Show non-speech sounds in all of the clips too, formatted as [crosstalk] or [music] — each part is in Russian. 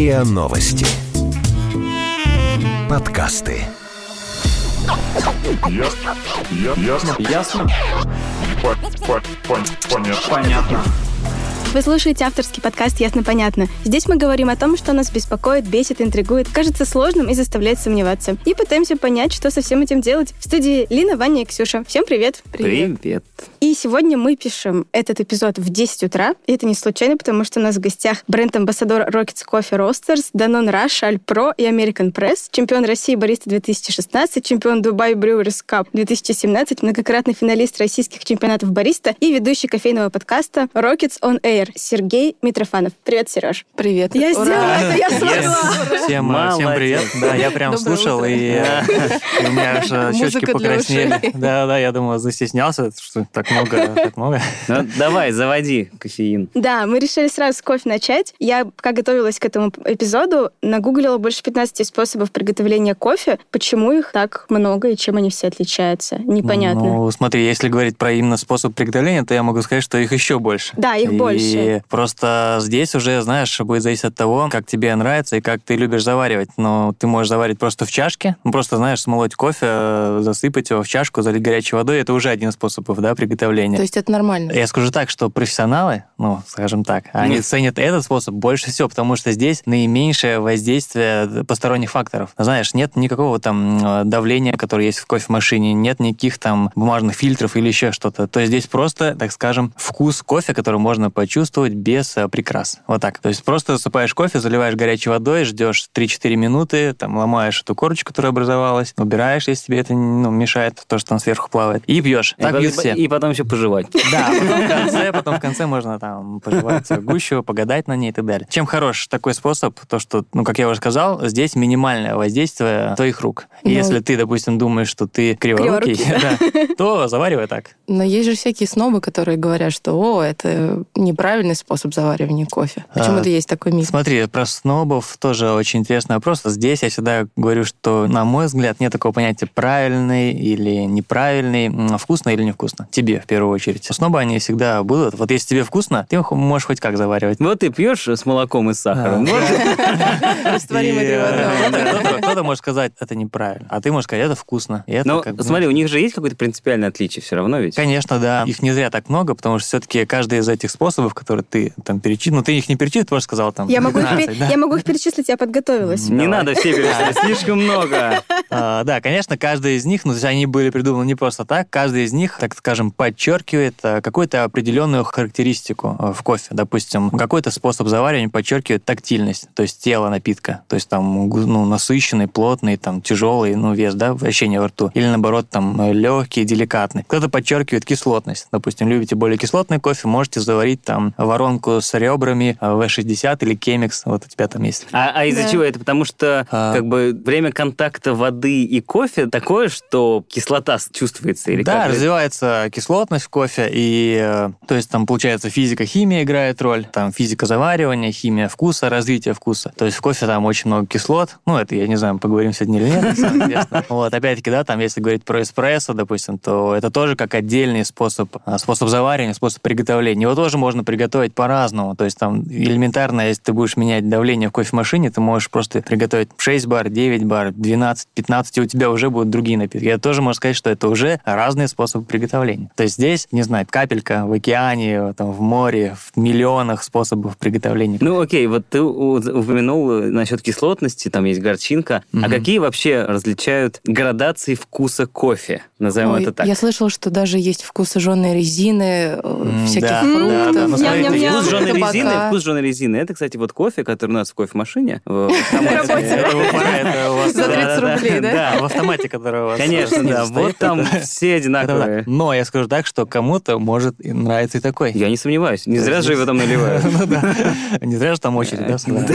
РИА Новости. Подкасты. Ясно. Ясно. Ясно? По- по- пон- Понятно. Понятно. Вы слушаете авторский подкаст «Ясно-понятно». Здесь мы говорим о том, что нас беспокоит, бесит, интригует, кажется сложным и заставляет сомневаться. И пытаемся понять, что со всем этим делать. В студии Лина, Ваня и Ксюша. Всем привет! Привет. И сегодня мы пишем этот эпизод в 10 утра. И это не случайно, потому что у нас в гостях бренд-амбассадор Rockets Coffee Roasters, Danone Rush, Alpro и American Press, чемпион России Бариста 2016, чемпион Dubai Brewers Cup 2017, многократный финалист российских чемпионатов Бариста и ведущий кофейного подкаста Rockets on Air Сергей Митрофанов. Привет, Сереж. Привет. Я Ура. сделала это, я смогла. Всем, всем Молодец. привет. Да, я прям Доброе слушал, утро. и, э, [laughs] и у меня аж э, щечки покраснели. Да, да, я думаю, застеснялся, что так много, так много. Ну, давай, заводи кофеин. Да, мы решили сразу с кофе начать. Я, пока готовилась к этому эпизоду, нагуглила больше 15 способов приготовления кофе. Почему их так много и чем они все отличаются? Непонятно. Ну, смотри, если говорить про именно способ приготовления, то я могу сказать, что их еще больше. Да, их И больше. просто здесь уже, знаешь, будет зависеть от того, как тебе нравится и как ты любишь заваривать. Но ты можешь заварить просто в чашке, ну, просто, знаешь, смолоть кофе, засыпать его в чашку, залить горячей водой. Это уже один из способов, да, приготовления. То есть это нормально? Я скажу так, что профессионалы, ну, скажем так, они Ну. ценят этот способ больше всего, потому что здесь наименьшее воздействие посторонних факторов. Знаешь, нет никакого там э, давления, которое есть в кофемашине, нет никаких там бумажных фильтров или еще что-то. То есть здесь просто, так скажем, вкус кофе, который можно почувствовать без э, прикрас. Вот так. То есть просто засыпаешь кофе, заливаешь горячей водой, ждешь 3-4 минуты, там ломаешь эту корочку, которая образовалась, убираешь, если тебе это ну, мешает, то, что там сверху плавает, и пьешь. Так и, пьют потом- все. и потом еще пожевать. Да, [laughs] потом в конце, потом в конце можно там пожевать гущу, погадать на ней и так далее. Чем хорош такой способ, то что, ну, как я уже сказал, здесь минимальное воздействие твоих рук. И Ну. если ты, допустим, думаешь, что ты криворукий, Криворукий, да, [laughs] то заваривай так. Но есть же всякие снобы, которые говорят, что о, это неправильный способ заваривания кофе. Почему-то А, есть такой миф. Смотри, про снобов тоже очень интересный вопрос. Здесь я всегда говорю, что, на мой взгляд, нет такого понятия правильный или неправильный, вкусно или невкусно. Тебе, в первую очередь. Снобы, они всегда будут. Вот если тебе вкусно, ты можешь хоть как заваривать. Вот ты пьешь с молоком и с сахаром. [laughs] Растворимый э, кто-то- может сказать, это неправильно, а ты можешь сказать, это вкусно. Но бы, смотри, у них же есть какое-то принципиальное отличие все равно ведь? Конечно, да. Их не зря так много, потому что все-таки каждый из этих способов, которые ты там перечислил, ну ты их не перечислил, ты просто сказал там Я могу, их 15, пе- да? я могу их перечислить, я подготовилась. Не надо все перечислять, слишком много. А, да, конечно, каждый из них, ну, они были придуманы не просто так, каждый из них, так скажем, подчеркивает а, какую-то определенную характеристику а, в кофе. Допустим, какой-то способ заваривания подчеркивает тактильность, то есть тело напитка, то есть там ну, насыщенный, плотный, там тяжелый, ну, вес, да, ощущение во рту. Или наоборот, там легкий, деликатный. Кто-то подчеркивает кислотность. Допустим, любите более кислотный кофе, можете заварить там воронку с ребрами а, V60 или Chemex, вот у тебя там есть. А, а из-за Да. чего это? Потому что А. как бы время контакта воды и кофе такое, что кислота чувствуется или да, как? развивается кислотность в кофе, и э, то есть там получается физика, химия играет роль, там физика заваривания, химия вкуса, развитие вкуса. То есть в кофе там очень много кислот, ну это я не знаю, поговорим сегодня или нет. Вот опять-таки, да, там если говорить про эспрессо, допустим, то это тоже как отдельный способ, а, способ заваривания, способ приготовления. Его тоже можно приготовить по-разному. То есть там элементарно, если ты будешь менять давление в кофемашине, ты можешь просто приготовить 6 бар, 9 бар, 12, 15, и у тебя уже будут другие напитки. Я тоже могу сказать, что это уже разные способы приготовления. То есть здесь, не знаю, капелька в океане, там, в море, в миллионах способов приготовления. Ну, окей, вот ты упомянул э, насчет кислотности, там есть горчинка. А Мгм. какие вообще различают градации вкуса кофе? Назовем Ой, это так. Я слышала, что даже есть вкус жженой резины, э, всяких да, фруктов. да, да. Ну, смотрите. Вкус жженой резины, вкус жженой резины. Это, кстати, вот кофе, который у нас в кофемашине. в [laughs] вас, За 30 да-да-да. рублей, да? Да, в автомате, который у вас Конечно, да. Вот там все [laughs] одинаковые. Но я скажу так, что кому-то может и нравится и такой. Я не сомневаюсь. Не зря же его там наливают. [laughs] Ну да. Не зря же там очередь, да? всегда?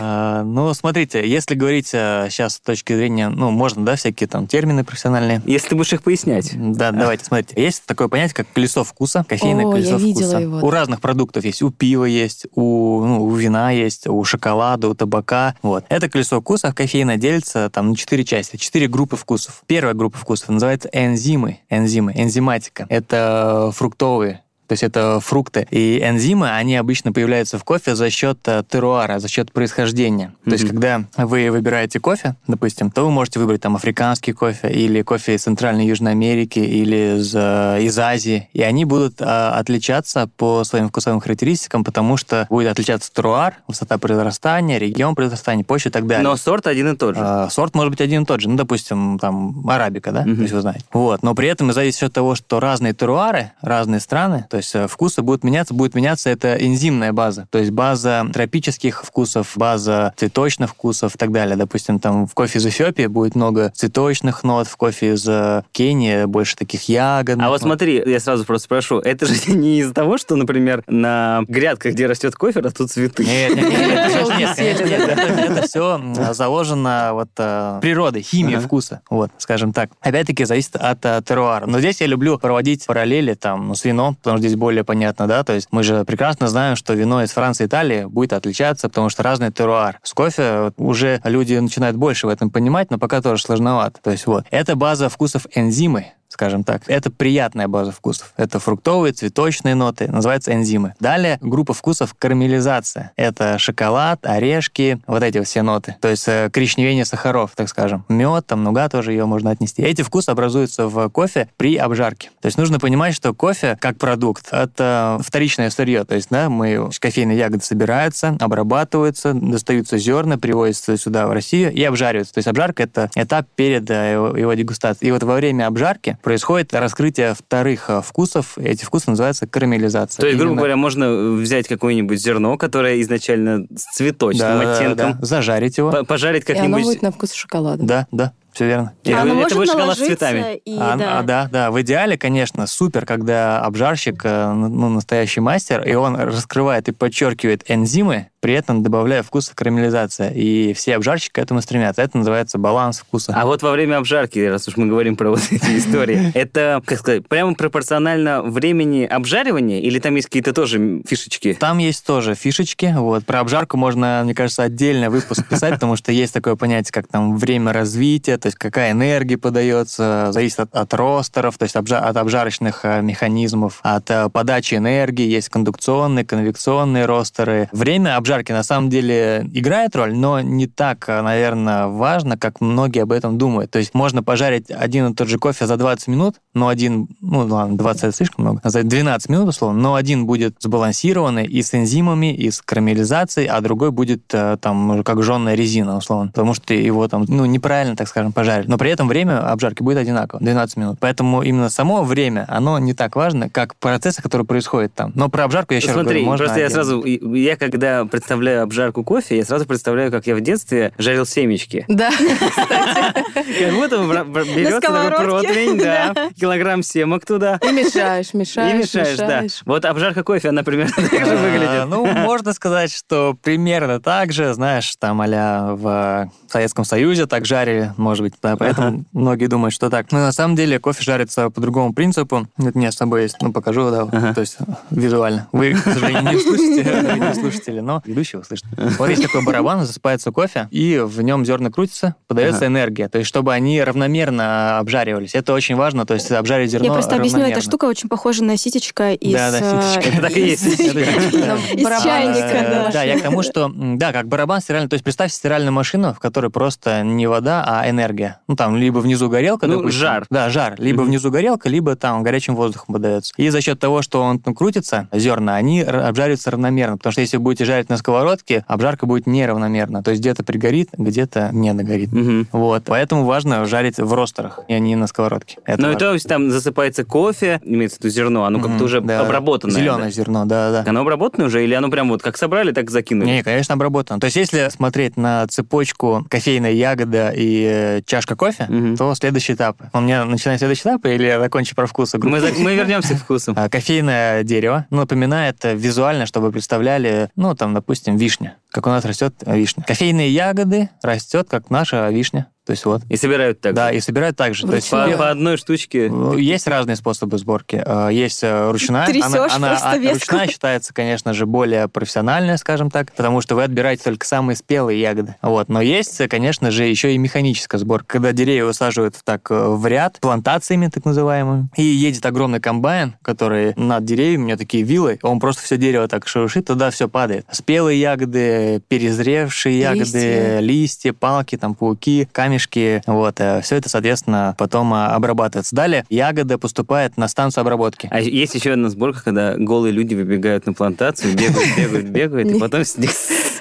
А, Ну, смотрите, если говорить сейчас с точки зрения, ну, можно, да, всякие там термины профессиональные. Если ты будешь их пояснять. Да, давайте, смотрите. Есть такое понятие, как колесо вкуса, кофейное колесо вкуса. У разных продуктов есть. У пива есть, у, ну, у вина есть, у шоколада, у табака. Вот. Это колесо вкуса кофейное делится там на четыре части, четыре группы вкусов. Первая группа вкусов называется энзимы. Энзимы, энзиматика. Это фруктовые То есть это фрукты. И энзимы, они обычно появляются в кофе за счет э, теруара, за счет происхождения. То есть когда вы выбираете кофе, допустим, то вы можете выбрать там африканский кофе или кофе из Центральной Южной Америки или из, э, из Азии. И они будут а, отличаться по своим вкусовым характеристикам, потому что будет отличаться теруар, высота произрастания, регион произрастания, почва и так далее. Но сорт один и тот же. А, Сорт может быть один и тот же. Ну, допустим, там арабика, да, Мгм. то есть вы знаете. Вот. Но при этом зависит от того, что разные теруары, разные страны, то есть э, вкусы будут меняться, будет меняться это энзимная база. То есть база тропических вкусов, база цветочных вкусов и так далее. Допустим, там в кофе из Эфиопии будет много цветочных нот, в кофе из э, Кении больше таких ягодных. А вот смотри, я сразу просто спрошу, это же [laughs] не из-за того, что, например, на грядках, где растет кофе, растут цветы? Нет, нет, нет. Это, [laughs] все [laughs] заложено вот э, природой, химией вкуса, вот, скажем так. Опять-таки зависит от теруара. Но здесь я люблю проводить параллели там ну, с вином, потому что здесь более понятно, да, то есть мы же прекрасно знаем, что вино из Франции и Италии будет отличаться, потому что разный теруар. С кофе уже люди начинают больше в этом понимать, но пока тоже сложновато. То есть вот, это база вкусов энзимы, скажем так. Это приятная база вкусов. Это фруктовые, цветочные ноты, называется энзимы. Далее группа вкусов карамелизация. Это шоколад, орешки, вот эти все ноты. То есть э, коричневение сахаров, так скажем. Мед, там, нуга тоже ее можно отнести. Эти вкусы образуются в кофе при обжарке. То есть нужно понимать, что кофе как продукт — это вторичное сырье. То есть, да, мы кофейные ягоды собираются, обрабатываются, достаются зерна, привозятся сюда, в Россию, и обжариваются. То есть обжарка — это этап перед э, его дегустацией. И вот во время обжарки происходит раскрытие вторых э, вкусов. Эти вкусы называются карамелизация. То есть, грубо Именно- говоря, можно взять какое-нибудь зерно, которое изначально с цветочным Да, да, оттенком, да. зажарить его. по- пожарить И оно как-нибудь... будет на вкус шоколада. Да, да, все верно. Я А говорю, оно это будет шоколад с цветами. и, А, да. а, да, да. В идеале, конечно, супер, когда обжарщик, э, ну, настоящий мастер, и он раскрывает и подчеркивает энзимы, при этом добавляя вкус карамелизация. И все обжарщики к этому стремятся. Это называется баланс вкуса. А вот во время обжарки, раз уж мы говорим про вот эти истории, [laughs] это, как сказать, прямо пропорционально времени обжаривания или там есть какие-то тоже фишечки? Там есть тоже фишечки. Вот. Про обжарку можно, мне кажется, отдельно выпуск писать, потому что есть такое понятие, как там время развития, то есть какая энергия подается, зависит от, от ростеров, то есть обжа- от обжарочных э, механизмов, от э, подачи энергии, есть кондукционные, конвекционные ростеры. Время обжарки на самом деле играет роль, но не так, э, наверное, важно, как многие об этом думают. То есть можно пожарить один и тот же кофе за 20 минут, но один, ну ладно, 20 это слишком много, за 12 минут, условно, но один будет сбалансированный и с энзимами, и с карамелизацией, а другой будет э, там уже как жженая резина, условно, потому что его там, ну, неправильно, так скажем, пожарили. Но при этом время обжарки будет одинаково, 12 минут. Поэтому именно само время, оно не так важно, как процессы, которые происходят там. Но про обжарку я еще раз Смотри, говорю, можно просто я отдельно. сразу, я когда представляю обжарку кофе, я сразу представляю, как я в детстве жарил семечки. [laughs] Да, Как будто берется такой противень, да, килограмм семок туда. и мешаешь, мешаешь, И мешаешь, да. Вот обжарка кофе, она примерно так же выглядит. Ну, можно сказать, что примерно так же, знаешь, там а в Советском Союзе так жарили, может быть, да, поэтому многие думают, что так. Но на самом деле кофе жарится по другому принципу. Вот у меня с собой есть, ну, покажу, да, то есть визуально. Вы, к сожалению, не услышите, вы [laughs] не слушатели, но ведущий услышит. [laughs] Вот есть такой барабан, засыпается кофе, и в нем зерна крутятся, подается энергия, то есть чтобы они равномерно обжаривались. Это очень важно, то есть обжарить зерно Я просто объясню, эта штука очень похожа на ситечко из... Да, да, э, ситечко. Так и есть. [laughs] из- чайника, Да, я к тому, что, да, как барабан стиральный. То есть представьте стиральную машину, в которой просто не вода, а энергия. Ну, там, либо внизу горелка, Ну, жар. Да, жар. Либо внизу горелка, либо там горячим воздухом подается. И за счет того, что он там крутится, зерна, они обжариваются равномерно. Потому что если вы будете жарить на сковородке, обжарка будет неравномерна. То есть где-то пригорит, где-то не догорит. Мгм. Вот. Поэтому важно жарить в ростерах, а не на сковородке. Это Ну, и то есть там засыпается кофе, имеется в виду зерно, оно как-то Мгм, уже да. обработанное. Зеленое да? зерно, да, да. Оно обработанное уже, или оно прям вот как собрали, так закинули? Не, конечно, обработано. То есть, если смотреть на цепочку кофейная ягода и э, чашка кофе, Мгм. то следующий этап. У меня начинает следующий этап, или я закончу про вкус? Мы, за- мы вернемся к вкусу. А, Кофейное дерево ну, напоминает визуально, чтобы представляли, ну, там, допустим, вишня. Как у нас растет вишня. Кофейные ягоды растет, как наша вишня. То есть вот. И собирают так. Да, и собирают так же. То есть По, по одной штучке. есть разные способы сборки. Э, Есть э, ручная. Трясёшь она, она- просто а, ветку. ручная считается, конечно же, более профессиональная, скажем так, потому что вы отбираете только самые спелые ягоды. Вот. Но есть, э, конечно же, еще и механическая сборка, когда деревья высаживают так э, в ряд, плантациями так называемыми, и едет огромный комбайн, который над деревьями, у него такие вилы, он просто все дерево так шуршит, туда все падает. Спелые ягоды, перезревшие ягоды, Листья. листья, палки, там пауки, камешки, вот, все это, соответственно, потом а, обрабатывается. Далее ягода поступает на станцию обработки. А есть еще одна сборка, когда голые люди выбегают на плантацию, бегают, бегают, [laughs] бегают, и потом с них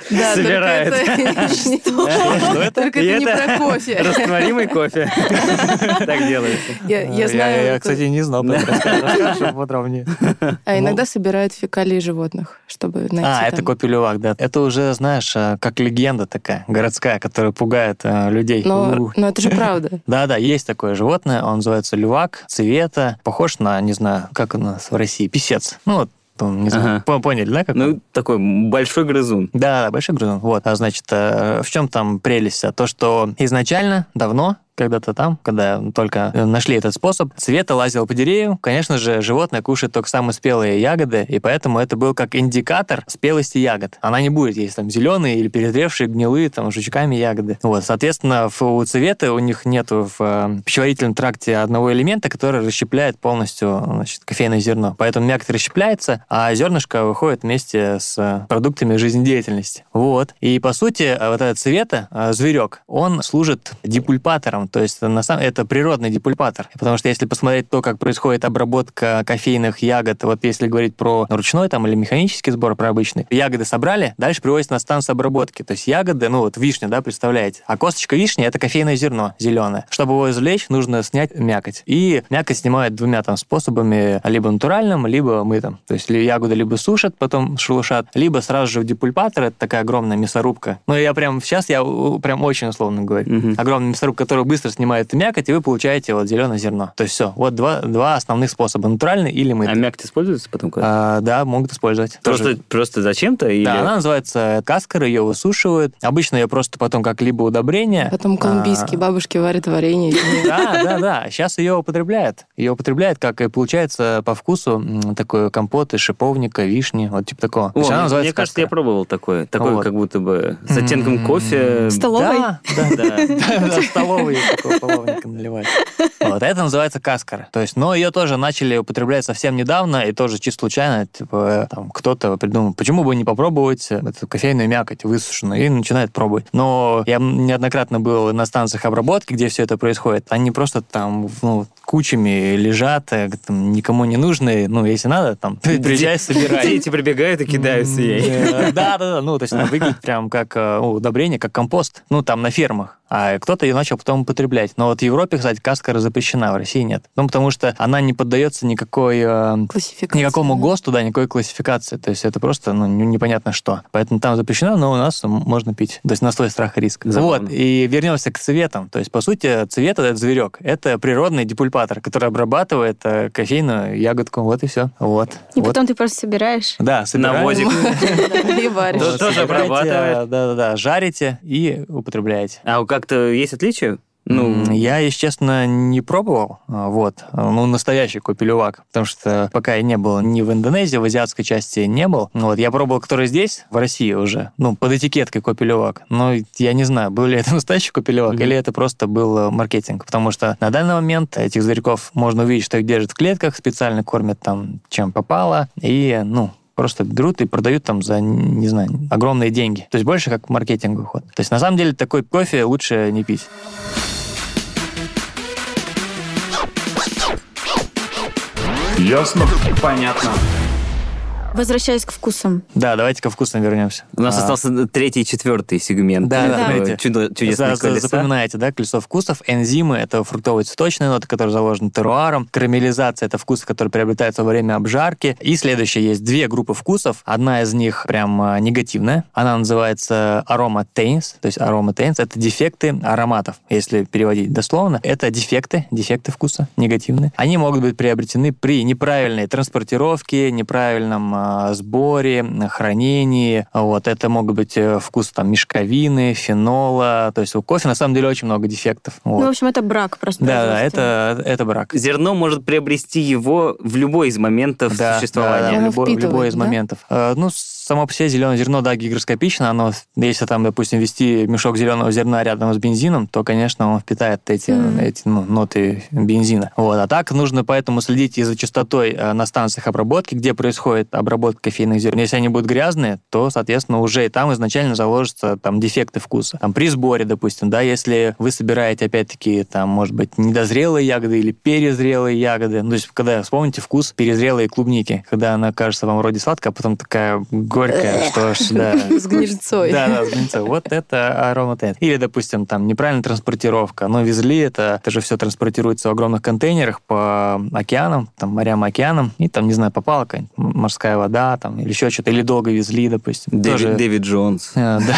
Да, это- [laughs] Что это? Только это не про кофе. [laughs] Растворимый кофе. [laughs] Так делается. Я я знаю, я, кстати, не знал. Расскажешь поподробнее. А иногда собирают фекалии животных, чтобы найти А, это копелювак, да. Это уже, знаешь, а, как легенда такая, городская, которая пугает а, людей. Но это же правда. Да-да, есть такое животное, он называется лювак, цвета, похож на, не знаю, как у нас в России, писец. Ну, вот, там, не знаю, Ага. по- поняли, да? Как он? Ну, такой большой грызун. Да, да, большой грызун. Вот, а значит, э, в чем там прелесть? А То, что изначально, давно, когда-то там, когда только э, нашли этот способ, Света лазила по деревьям. Конечно же, животное кушает только самые спелые ягоды, и поэтому это был как индикатор спелости ягод. Она не будет есть там зеленые или перезревшие, гнилые, там, жучками ягоды. Вот, соответственно, у цвета у них нету в э, пищеварительном тракте одного элемента, который расщепляет полностью значит, кофейное зерно. Поэтому мякоть расщепляется, а зернышко выходит вместе с продуктами жизнедеятельности. Вот. И, по сути, э, вот этот цвета, зверек, он служит депульпатором, то есть на самом это природный депульпатор. Потому что если посмотреть то, как происходит обработка кофейных ягод, вот если говорить про ручной там или механический сбор, про обычный, ягоды собрали, дальше привозят на станцию обработки. То есть ягоды, ну вот вишня, да, представляете. А косточка вишни — это кофейное зерно зеленое. Чтобы его извлечь, нужно снять мякоть. И мякоть снимают двумя там способами, либо натуральным, либо мытым. То есть ягоды либо сушат, потом шелушат, либо сразу же в депульпатор, это такая огромная мясорубка. Ну, я прям сейчас, я прям очень условно говорю. Мгм. Огромная мясорубка, которая быстро снимает мякоть, и вы получаете вот зеленое зерно. То есть все. Вот два, два основных способа. Натуральный или А мытый. мякоть используется потом? А, да, могут использовать. Просто, Тоже. просто зачем-то? Или... Да, она называется каскара, ее высушивают. Обычно ее просто потом как либо удобрение. Потом колумбийские а, бабушки варят варенье. [laughs] Да, да, да. Сейчас ее употребляют. Ее употребляют, как и получается по вкусу такой компот из шиповника, вишни, вот типа такого. О, она мне кажется, я пробовал такое. Такое, Вот. как будто бы с оттенком М, кофе. В столовой? Да, да, Да. [laughs] Да, наливать. [laughs] Вот, это называется каскара. То есть, но ее тоже начали употреблять совсем недавно, и тоже чисто случайно, типа, там, кто-то придумал, почему бы не попробовать эту кофейную мякоть высушенную, и начинает пробовать. Но я неоднократно был на станциях обработки, где все это происходит. Они просто там, ну, кучами лежат, э, там, никому не нужны. Ну, если надо, там, приезжай, собирай. Дети прибегают и кидаются ей. Э, Да, да, да. Ну, то есть она [laughs] выглядит прям как э, ну, удобрение, как компост. Ну, там на фермах. А кто-то ее начал потом употреблять. Но вот в Европе, кстати, каскара запрещена, в России нет. Ну, потому что она не поддается никакой... Никакому. ГОСТу, да, никакой классификации. То есть это просто ну, не- непонятно что. Поэтому там запрещено, но у нас можно пить. То есть на свой страх и риск. Вот. И вернемся к цветам. То есть, по сути, цвет этот зверек. Это природный депульпатор, который обрабатывает э, кофейную ягодку. Вот и все. Вот. И Вот. потом ты просто собираешь. Да, собираем. Навозик. [laughs] И варишь. Тоже обрабатывает. Да-да-да, жарите и употребляете. А как-то есть отличие? Ну, я, если честно, не пробовал, а, вот, ну, настоящий копелювак, потому что пока я не был ни в Индонезии, в азиатской части не был, вот, я пробовал, который здесь, в России уже, ну, под этикеткой копелювак, но я не знаю, был ли это [laughs] настоящий копелювак Мгм. или это просто был э, маркетинг, потому что на данный момент этих зверьков можно увидеть, что их держат в клетках, специально кормят там, чем попало, и, ну, просто берут и продают там за, не знаю, огромные деньги. То есть больше как маркетинговый ход. То есть на самом деле такой кофе лучше не пить. Ясно? Понятно. Возвращаясь к вкусам. Да, давайте ко вкусам вернемся. у нас А, остался третий и четвертый сегмент. Да, да, Э, давайте. чудо- Чудесное За- за- колесо. Запоминаете, да, колесо вкусов. Энзимы — это фруктовые цветочные ноты, которые заложены теруаром. Карамелизация — это вкусы, которые приобретаются во время обжарки. И следующее есть две группы вкусов. Одна из них прям а, негативная. Она называется aromathanes. То есть aromathanes — это дефекты ароматов. Если переводить дословно, это дефекты, дефекты вкуса, негативные. Они могут быть приобретены при неправильной транспортировке, неправильном а, сборе, хранении. Вот, это могут быть э, вкус там мешковины, фенола. То есть у кофе на самом деле очень много дефектов. Вот. Ну, в общем, это брак просто. да, да, это, это брак. Зерно может приобрести его в любой из моментов Да, существования. да, да, в любой, в любой из да? моментов. Э, Ну, само по себе зеленое зерно, да, гигроскопично, оно, если там, допустим, вести мешок зеленого зерна рядом с бензином, то, конечно, он впитает эти, Мгм. эти ну, ноты бензина. Вот. А так нужно поэтому следить и за частотой э, на станциях обработки, где происходит обработка кофейных зерен. Если они будут грязные, то, соответственно, уже и там изначально заложатся там дефекты вкуса. Там при сборе, допустим, да, если вы собираете, опять-таки, там, может быть, недозрелые ягоды или перезрелые ягоды, ну, то есть, когда, вспомните вкус перезрелой клубники, когда она кажется вам вроде сладкая, а потом такая горькая, что ж, да. [laughs] С гнильцой. Да, да, с гнильцой. Вот это ароматент. Или, допустим, там неправильная транспортировка. Но везли это, это же все транспортируется в огромных контейнерах по океанам, там, морям, океанам, и там, не знаю, попала какая-нибудь морская вода, там, или еще что-то, или долго везли, допустим. Дэвид, Тоже- Дэвид Джонс. [laughs] Э, Да.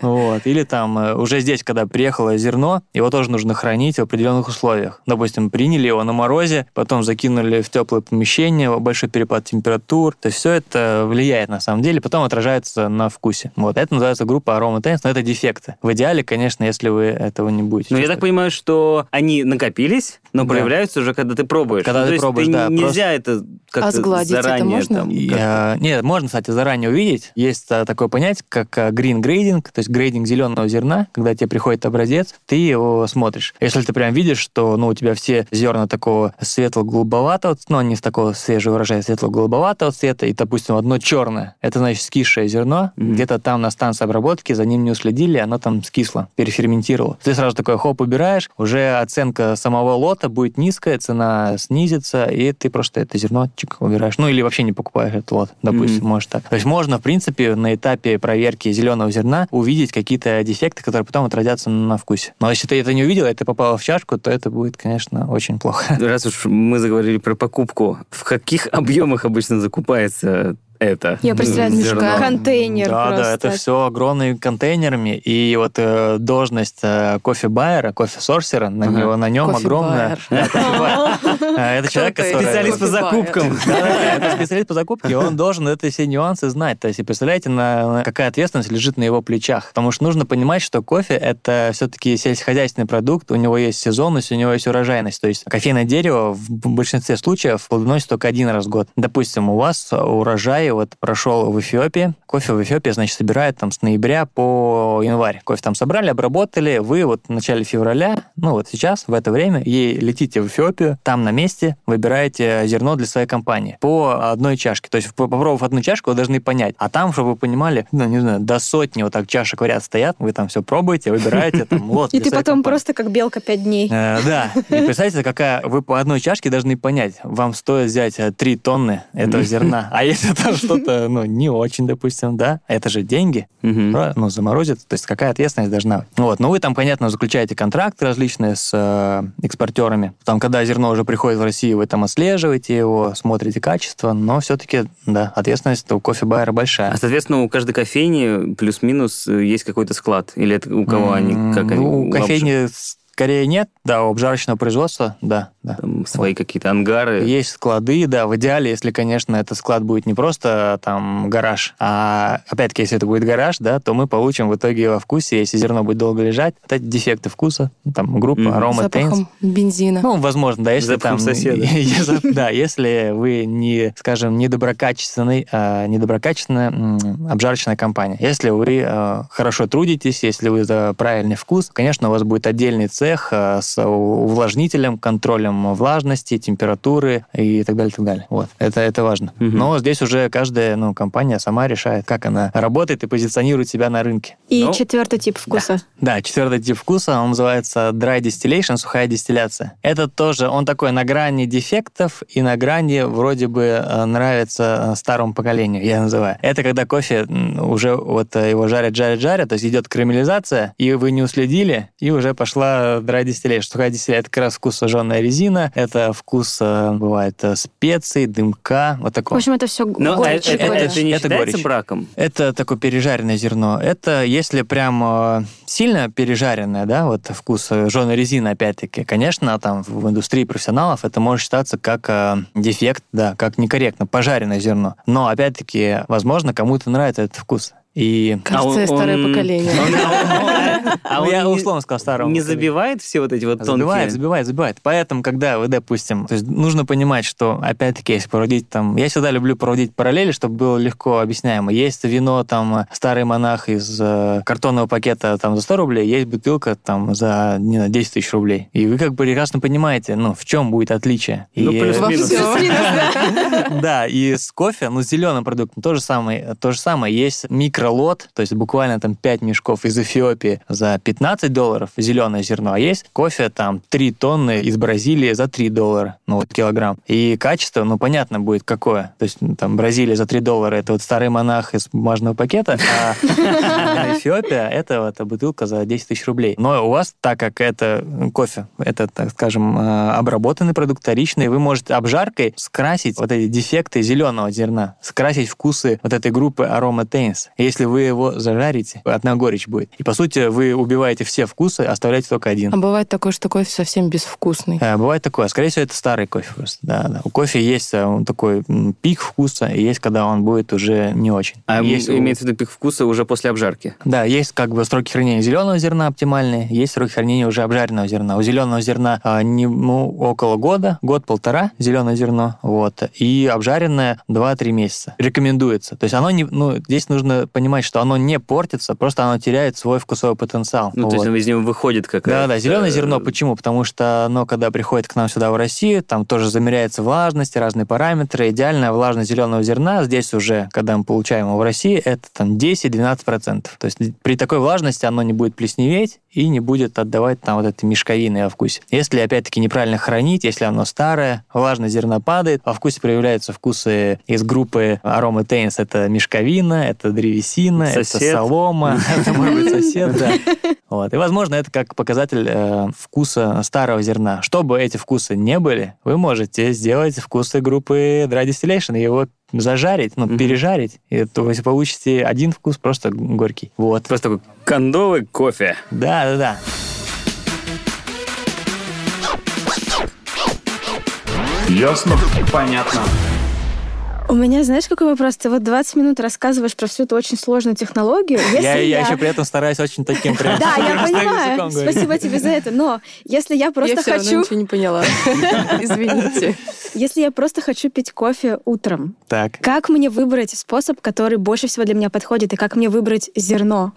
[laughs] Вот. Или там э, уже здесь, когда приехало зерно, его тоже нужно хранить в определенных условиях. Допустим, приняли его на морозе, потом закинули в теплое помещение, большой перепад температур. То есть все это влияет на самом деле, потом отражается на вкусе. Вот. Это называется группа ароматенс, но это дефекты. В идеале, конечно, если вы этого не будете. Ну, я так понимаю, что они накопились, но Да. проявляются уже, когда ты пробуешь. Когда Ну, ты то есть пробуешь, ты да, Нельзя это как-то А сгладить это заранее можно? там, э, Нет, можно, кстати, заранее увидеть. Есть э, такое понятие, как э, green grading, то есть грейдинг зеленого зерна. Когда тебе приходит образец, ты его смотришь. Если ты прям видишь, что ну, у тебя все зерна такого светло-голубоватого, ну, не с такого свежего урожая, светло-голубоватого цвета, и, допустим, одно черное, это значит скисшее зерно. Мгм. Где-то там на станции обработки за ним не уследили, оно там скисло, переферментировало. Ты сразу такой хоп убираешь, уже оценка самого лота будет низкая, цена снизится, и ты просто это зерно чик, убираешь. Ну, или вообще не покупаешь этот лот, допустим, Мгм. может так. То есть можно, в принципе, на этапе проверки зеленого зерна увидеть какие-то дефекты, которые потом отразятся на вкусе. Но если ты это не увидел, и это попало в чашку, то это будет, конечно, очень плохо. Раз уж мы заговорили про покупку, в каких объемах обычно закупается это? Я представляю, мешка. Контейнер да, просто. да, это все огромными контейнерами. И вот э, должность э, кофе-байера, кофе-сорсера, на, Ага. него, на нем огромная... [laughs] Да, кофе-байер. [laughs] А, Это человек, который... Специалист по закупкам. [laughs] Это специалист по закупке, он должен это все нюансы знать. То есть, представляете, на какая ответственность лежит на его плечах. Потому что нужно понимать, что кофе — это все-таки сельскохозяйственный продукт, у него есть сезонность, у него есть урожайность. То есть кофейное дерево в большинстве случаев плодоносит только один раз в год. Допустим, у вас урожай вот прошел в Эфиопии. Кофе в Эфиопии, значит, собирают там с ноября по январь. Кофе там собрали, обработали. Вы вот в начале февраля, ну вот сейчас, в это время, и летите в Эфиопию, там на месте выбираете зерно для своей компании по одной чашке. То есть, попробовав одну чашку, вы должны понять. А там, чтобы вы понимали, ну, не знаю, до сотни вот так чашек в ряд стоят, вы там все пробуете, выбираете там [laughs] лот И ты потом просто как белка пять дней. Э, Да. И представьте, какая вы по одной чашке должны понять, вам стоит взять 3 тонны этого [laughs] зерна. А если там [laughs] что-то, ну, не очень, допустим, да, это же деньги, ну, заморозит. То есть какая ответственность должна быть. Вот. Ну, вы там, понятно, заключаете контракты различные с э, экспортерами. Там, когда зерно уже приходит в Россию, вы там отслеживаете его, смотрите качество, но все-таки, да, ответственность у кофе-байера большая. А, соответственно, у каждой кофейни плюс-минус э, есть какой-то склад? Или это у кого они? Как они? ну, у кофейни скорее нет, да, у обжарочного производства, да, да. Там свои какие-то ангары. Есть склады, да, в идеале, если, конечно, этот склад будет не просто там гараж, а опять-таки, если это будет гараж, да, то мы получим в итоге во вкусе, если зерно будет долго лежать, вот эти дефекты вкуса, ну, там группа, Мгм. арома, тенс. Запахом бензина. Ну, возможно, да, если Запахом там... соседа. [laughs] Если- Да, если вы не, скажем, недоброкачественный, а, недоброкачественная обжарочная компания. Если вы э, хорошо трудитесь, если вы за правильный вкус, конечно, у вас будет отдельный цех э, с увлажнителем, контролем влажности, температуры и так далее, так далее. Вот, это, это важно. Мгм. Но здесь уже каждая ну, компания сама решает, как она работает и позиционирует себя на рынке. И Ну, четвертый тип вкуса. Да, четвертый тип вкуса, он называется dry distillation, сухая дистилляция. Это тоже, он такой на грани дефектов и на грани вроде бы э, нравится э, старому поколению, я называю. Это когда кофе уже вот э, его жарят, жарят, жарят, то есть идет карамелизация, и вы не уследили, и уже пошла это dry distillation. Сухая дистилляция это как раз вкус сожженная резина, это вкус, э, бывает, э, специй, дымка, вот В такого. общем, это все Но горечь. это, горечь. это не Это считается горечь. браком? Это такое пережаренное зерно. Это если прям э, сильно пережаренное, да, вот вкус жженой резины, опять-таки, конечно, там в индустрии профессионалов это может считаться как э, дефект, да, как некорректно, пожаренное зерно. Но, опять-таки, возможно, кому-то нравится этот вкус. И Кажется, я он- старое он- поколение. [laughs] А Ну, он я не- условно сказал старого. Не забивает все вот эти вот тонкие? Забивает, забивает, забивает. Поэтому, когда вы, допустим, то есть нужно понимать, что, опять-таки, если проводить там... Я всегда люблю проводить параллели, чтобы было легко объясняемо. Есть вино, там, старый монах из э, картонного пакета там за 100 рублей, есть бутылка там за, не знаю, 10 тысяч рублей. И вы как бы прекрасно понимаете, ну, в чем будет отличие. Ну, И- плюс-минус. [laughs] Да, и с кофе, ну, с зеленым продуктом то же самое. То же самое. Есть микролот, то есть буквально там 5 мешков из Эфиопии за 15 долларов зеленое зерно, а есть кофе там 3 тонны из Бразилии за 3 доллара, ну, вот килограмм. И качество, ну, понятно будет какое. То есть ну, там Бразилия за 3 доллара это вот старый монах из бумажного пакета, а [laughs] Эфиопия это вот бутылка за 10 тысяч рублей. Но у вас, так как это кофе, это, так скажем, э, обработанный продукт, вторичный, вы можете обжаркой скрасить вот эти дефекты зеленого зерна, скрасить вкусы вот этой группы ароматейнс. Если вы его зажарите, одна горечь будет. И, по сути, вы убиваете все вкусы, оставляете только один. А бывает такое, что кофе совсем безвкусный. Э, Бывает такое. Скорее всего, это старый кофе просто. Да, да. У кофе есть э, он такой пик вкуса, и есть, когда он будет уже не очень. А есть имеется в виду пик вкуса уже после обжарки? да, есть как бы сроки хранения зеленого зерна оптимальные, есть сроки хранения уже обжаренного зерна. У зеленого зерна а, не, ну, около года, год-полтора зеленое зерно, вот, и обжаренное 2-3 месяца. Рекомендуется. То есть оно не, ну, здесь нужно понимать, что оно не портится, просто оно теряет свой вкусовой потенциал. Ну, то Вот. есть из него выходит как Да, да, зеленое зерно. Почему? Потому что оно, когда приходит к нам сюда в Россию, там тоже замеряется влажность, разные параметры. Идеальная влажность зеленого зерна здесь уже, когда мы получаем его в России, это там 10-12%. То есть при такой влажности оно не будет плесневеть и не будет отдавать там вот этой мешковины во вкусе. Если, опять-таки, неправильно хранить, если оно старое, влажность зерна падает, во вкусе проявляются вкусы из группы арома Тейнс. Это мешковина, это древесина, это Сосед. солома, это может быть [laughs] сосед, да. Вот. И, возможно, это как показатель э, вкуса старого зерна. Чтобы эти вкусы не были, вы можете сделать вкусы группы Dry Distillation и его зажарить, ну, Мгм. пережарить. И то вы получите один вкус просто горький. Вот. Просто такой кондовый кофе. Да, да, да. Ясно? Понятно. У меня, знаешь, какой вопрос? Ты вот 20 минут рассказываешь про всю эту очень сложную технологию. Если Я, я я- еще при этом стараюсь очень таким [laughs] прям Да, я понимаю. Спасибо тебе за это. Но если я просто Я всё равно хочу, ничего не поняла. [laughs] Извините. если я просто хочу пить кофе утром, Так. как мне выбрать способ, который больше всего для меня подходит, и как мне выбрать зерно?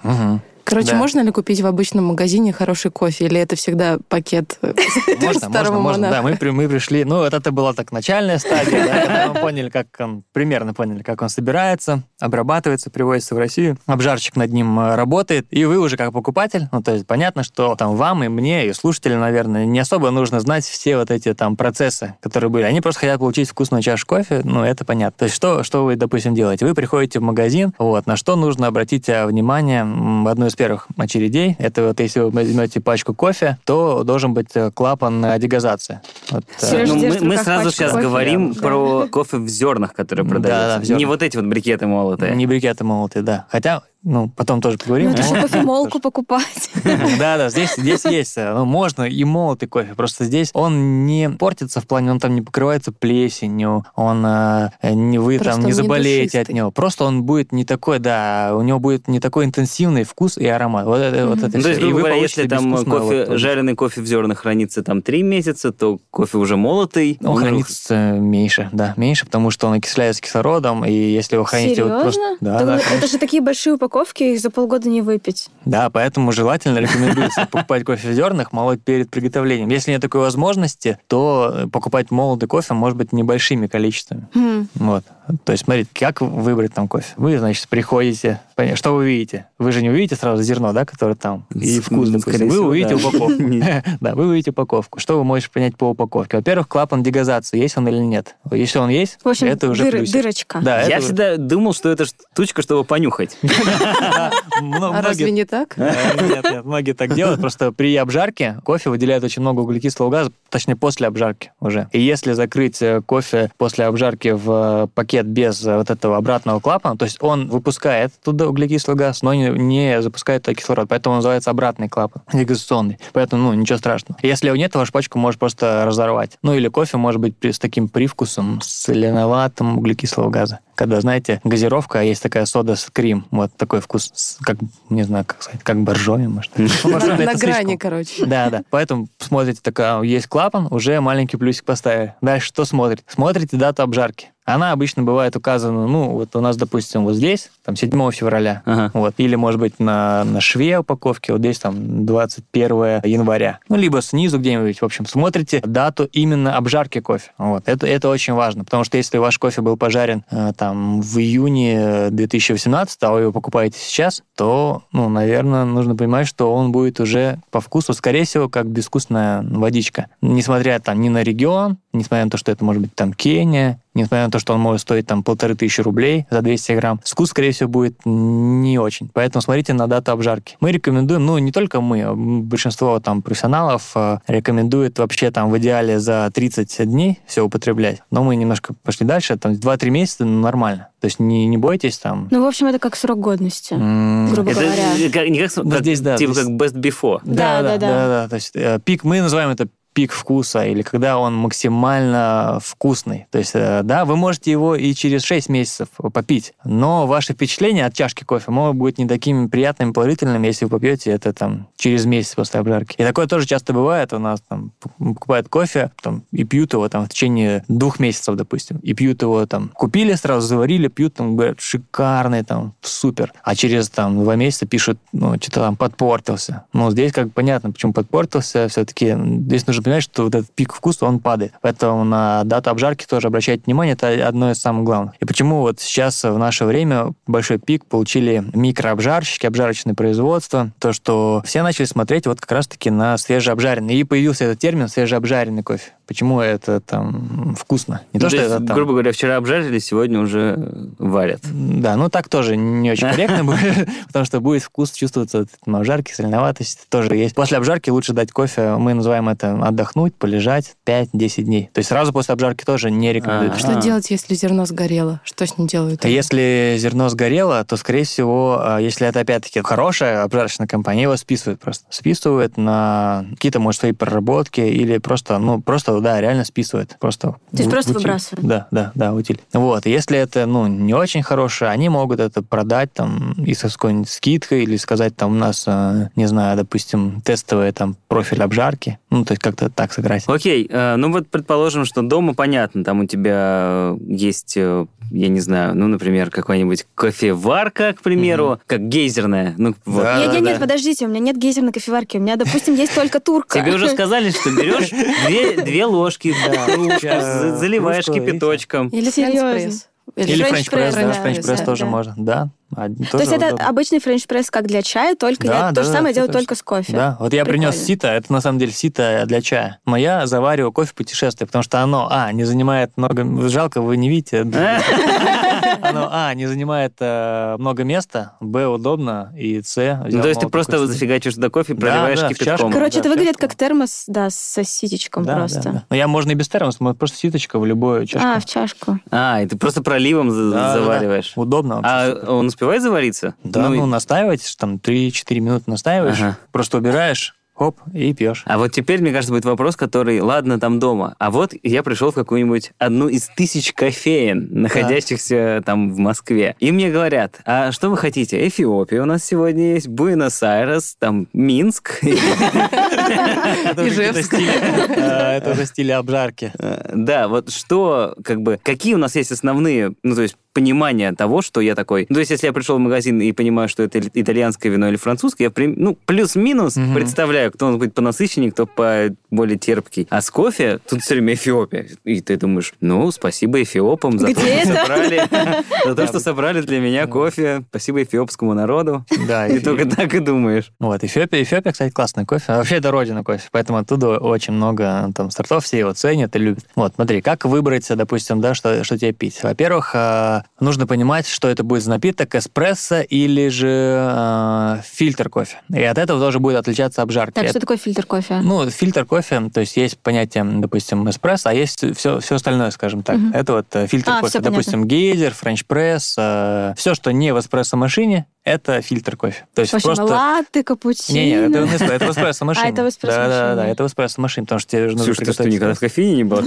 Короче, Да. можно ли купить в обычном магазине хороший кофе, или это всегда пакет э, Можно, [laughs] можно, можно. Да, мы, мы пришли. Ну, вот это была так начальная стадия, да, когда мы поняли, как он, примерно поняли, как он собирается, обрабатывается, привозится в Россию. Обжарщик над ним э, работает, и вы уже как покупатель, ну, то есть понятно, что там вам и мне, и слушателям, наверное, не особо нужно знать все вот эти там процессы, которые были. Они просто хотят получить вкусную чашу кофе, ну, это понятно. То есть что, что вы, допустим, делаете? Вы приходите в магазин, вот, на что нужно обратить э, внимание в одну из первых очередей. Это вот если вы возьмете пачку кофе, то должен быть э, клапан дегазации. Вот, э, Серёж, Ну, мы, мы сразу сейчас кофе. говорим Да. про кофе в зернах, который Да, продается. да, в зернах. Не вот эти вот брикеты молотые. Не брикеты молотые, да. Хотя, ну, потом тоже поговорим. Ну, это же [laughs] кофемолку покупать. [laughs] Да, да, здесь, здесь есть. э, Ну, можно и молотый кофе. Просто здесь он не портится в плане, он там не покрывается плесенью, он э, не вы Просто там не заболеете от него. Просто он будет не такой, да, у него будет не такой интенсивный вкус и аромат. Вот это, вот это Ну, то есть, грубо говоря, если там кофе, жареный кофе в зернах хранится там три месяца, то кофе уже молотый. Он хранится меньше, да, меньше, потому что он окисляется кислородом, и если вот просто... Серьезно? Да, да, Это же такие большие упаковки, их за полгода не выпить. Да, поэтому желательно рекомендуется покупать кофе в зернах, молоть перед приготовлением. Если нет такой возможности, то э, покупать молотый кофе может быть небольшими количествами. Хм. Вот. То есть, смотрите, как выбрать там кофе? Вы, значит, приходите, поня- что вы видите? Вы же не увидите сразу зерно, да, которое там, и вкус, ну, допустим. Вы всего, увидите да. упаковку. [laughs] [laughs] Да, вы увидите упаковку. Что вы можете понять по упаковке? Во-первых, клапан дегазации, есть он или нет. Если он есть, В общем, это уже дыр- дырочка. Да, Я всегда думал, что это штучка, чтобы понюхать. [laughs] А разве не так? Э, Нет, нет, многие так делают. Просто при обжарке кофе выделяет очень много углекислого газа, точнее, после обжарки уже. И если закрыть э, кофе после обжарки в э, пакет без вот этого обратного клапана, то есть он выпускает туда углекислый газ, но не, не запускает кислород. Поэтому он называется обратный клапан, дегазационный. Поэтому, ну, ничего страшного. Если его нет, вашу пачку может просто разорвать. Ну, или кофе может быть с таким привкусом, соленоватым углекислого газа. Когда, знаете, газировка, а есть такая сода с крим, вот такой вкус, как, не знаю, как сказать, как боржоми, может. [laughs] На, грани, короче. Да, да. Поэтому смотрите, такая, есть клапан, уже маленький плюсик поставили. Дальше что смотрите? Смотрите дату обжарки. Она обычно бывает указана, ну, вот у нас, допустим, вот здесь, там, 7 февраля, Ага. вот, или, может быть, на, на шве упаковки, вот здесь, там, 21 января. Ну, либо снизу где-нибудь, в общем, смотрите дату именно обжарки кофе. Вот, это, это очень важно, потому что если ваш кофе был пожарен, э, там, в июне 2018, а вы его покупаете сейчас, то, ну, наверное, нужно понимать, что он будет уже по вкусу, скорее всего, как безвкусная водичка. Несмотря там ни на регион, несмотря на то, что это может быть там Кения, несмотря на то, что он может стоить там полторы тысячи рублей за 200 грамм, вкус, скорее всего, будет не очень. Поэтому смотрите на дату обжарки. Мы рекомендуем, ну, не только мы, а большинство там профессионалов э, рекомендует вообще там в идеале за 30 дней все употреблять. Но мы немножко пошли дальше, там 2-3 месяца ну, нормально. То есть не, не бойтесь там. Ну, в общем, это как срок годности. м, грубо Это говоря. как- не как, Ну, как- здесь, да, типа здесь- как best before. Да, да, да. да. То есть э, пик, мы называем это пик вкуса, или когда он максимально вкусный. То есть, э, да, вы можете его и через 6 месяцев попить, но ваши впечатления от чашки кофе могут быть не такими приятными, положительными, если вы попьете это там через месяц после обжарки. И такое тоже часто бывает. У нас там покупают кофе там, и пьют его там в течение двух месяцев, допустим, и пьют его там, купили сразу, заварили, пьют, там, говорят, шикарный, там, супер. А через там два месяца пишут, ну, что-то там подпортился. Ну, здесь как понятно, почему подпортился. Все-таки здесь нужно понимать, что вот этот пик вкуса, он падает. Поэтому на дату обжарки тоже обращайте внимание, это одно из самых главных. И почему вот сейчас в наше время большой пик получили микрообжарщики, обжарочное производство, то, что все начали смотреть вот как раз-таки на свежеобжаренный. И появился этот термин свежеобжаренный кофе. Почему это там вкусно? Не то, Ну, что то есть, это там... грубо говоря, вчера обжарили, сегодня уже варят. Да, ну так тоже не очень [laughs] корректно будет, потому что будет вкус чувствоваться от этой обжарки, соленоватость тоже есть. После обжарки лучше дать кофе, мы называем это отдохнуть, полежать 5-10 дней. То есть сразу после обжарки тоже не рекомендуют. А. Что делать, если зерно сгорело? Что с ним делают? А Если зерно сгорело, то, скорее всего, а, если это, опять-таки, хорошая обжарочная компания, его списывают просто. Списывают на какие-то, может, свои проработки или просто, ну, просто, да, реально списывают. Просто То есть в- просто выбрасывают? Да, да, да, утиль. Вот, если это, ну, не очень хорошее, они могут это продать там и с какой-нибудь скидкой или сказать, там, у нас, а, не знаю, допустим, тестовый там профиль обжарки. Ну, то есть как-то так сыграть. Окей, э, ну вот предположим, что дома понятно, там у тебя есть, э, я не знаю, ну, например, какая-нибудь кофеварка, к примеру, как гейзерная. Ну, вот. Да, Нет, нет, да. нет, подождите, у меня нет гейзерной кофеварки. У меня, допустим, есть только турка. Тебе уже сказали, что берешь [laughs] две, ложки, Да. [laughs] заливаешь кипяточком. Или Серьезно? Или Френч френч-пресс, да, да, френч-пресс да, тоже да. можно, да. А, То есть это удобно. обычный френч-пресс, как для чая, только Да, я да, то же да, самое делаю точно. только с кофе. Да, вот я принес сито, это на самом деле сито для чая. Но я завариваю кофе в путешествии, потому что оно, а, не занимает много... Жалко, вы не видите. [laughs] [laughs] Оно, а, не занимает э, много места, б, удобно, и с... Ну, то есть ты просто зафигаешь туда кофе, Да, проливаешь да, в кипятком. чашку. Короче, Да, это выглядит как термос, да, с ситечком Да, просто. да, да. Но я можно и без термоса, просто ситочка в любую чашку. А, в чашку. А, и ты просто проливом Да, да, да. завариваешь. Удобно вообще. А он успевает завариться? Да, ну, и- настаивать, там 3-4 минуты настаиваешь, Ага. просто убираешь, хоп, и пьешь. А вот теперь, мне кажется, будет вопрос, который, ладно, там дома, а вот я пришел в какую-нибудь одну из тысяч кофеен, находящихся там в Москве, и мне говорят, а что вы хотите? Эфиопия у нас сегодня есть, Буэнос-Айрес, там Минск. [laughs] Ижевск. э, это уже стили обжарки. Э, Да, вот что, как бы, какие у нас есть основные, ну, то есть, понимание того, что я такой... Ну, то есть, если я пришел в магазин и понимаю, что это итальянское вино или французское, я, ну, плюс-минус представляю, выбираю, кто он будет понасыщеннее, кто по более терпкий. А с кофе тут все время Эфиопия. И ты думаешь, ну, спасибо эфиопам за то, Где что это? собрали, [laughs] за то, что собрали для меня кофе. Спасибо эфиопскому народу. Да, И только так и думаешь. Вот, Эфиопия, Эфиопия, кстати, классный кофе. А Вообще, это родина кофе, поэтому оттуда очень много там сортов, все его ценят и любят. Вот, смотри, как выбрать, допустим, да, что, что тебе пить? Во-первых, э, нужно понимать, что это будет за напиток, эспрессо или же э, фильтр кофе. И от этого тоже будет отличаться обжарка. Так, Это- что такое фильтр кофе? Ну, фильтр кофе, то есть есть понятие, допустим, эспрессо, а есть все, все остальное, скажем так. Мгм. Это вот э, фильтр А, кофе. понятно. допустим, гейзер, френч-пресс, все, что не в эспрессо-машине, это фильтр кофе. То есть В общем, просто... латте, капучино. Не, не, это, не эспрессо, это в эспрессо-машине. [laughs] А, это в эспрессо-машине. Да, да, да, это в эспрессо-машине, потому что тебе нужно Слушай, ты что, никогда в кофейне не был?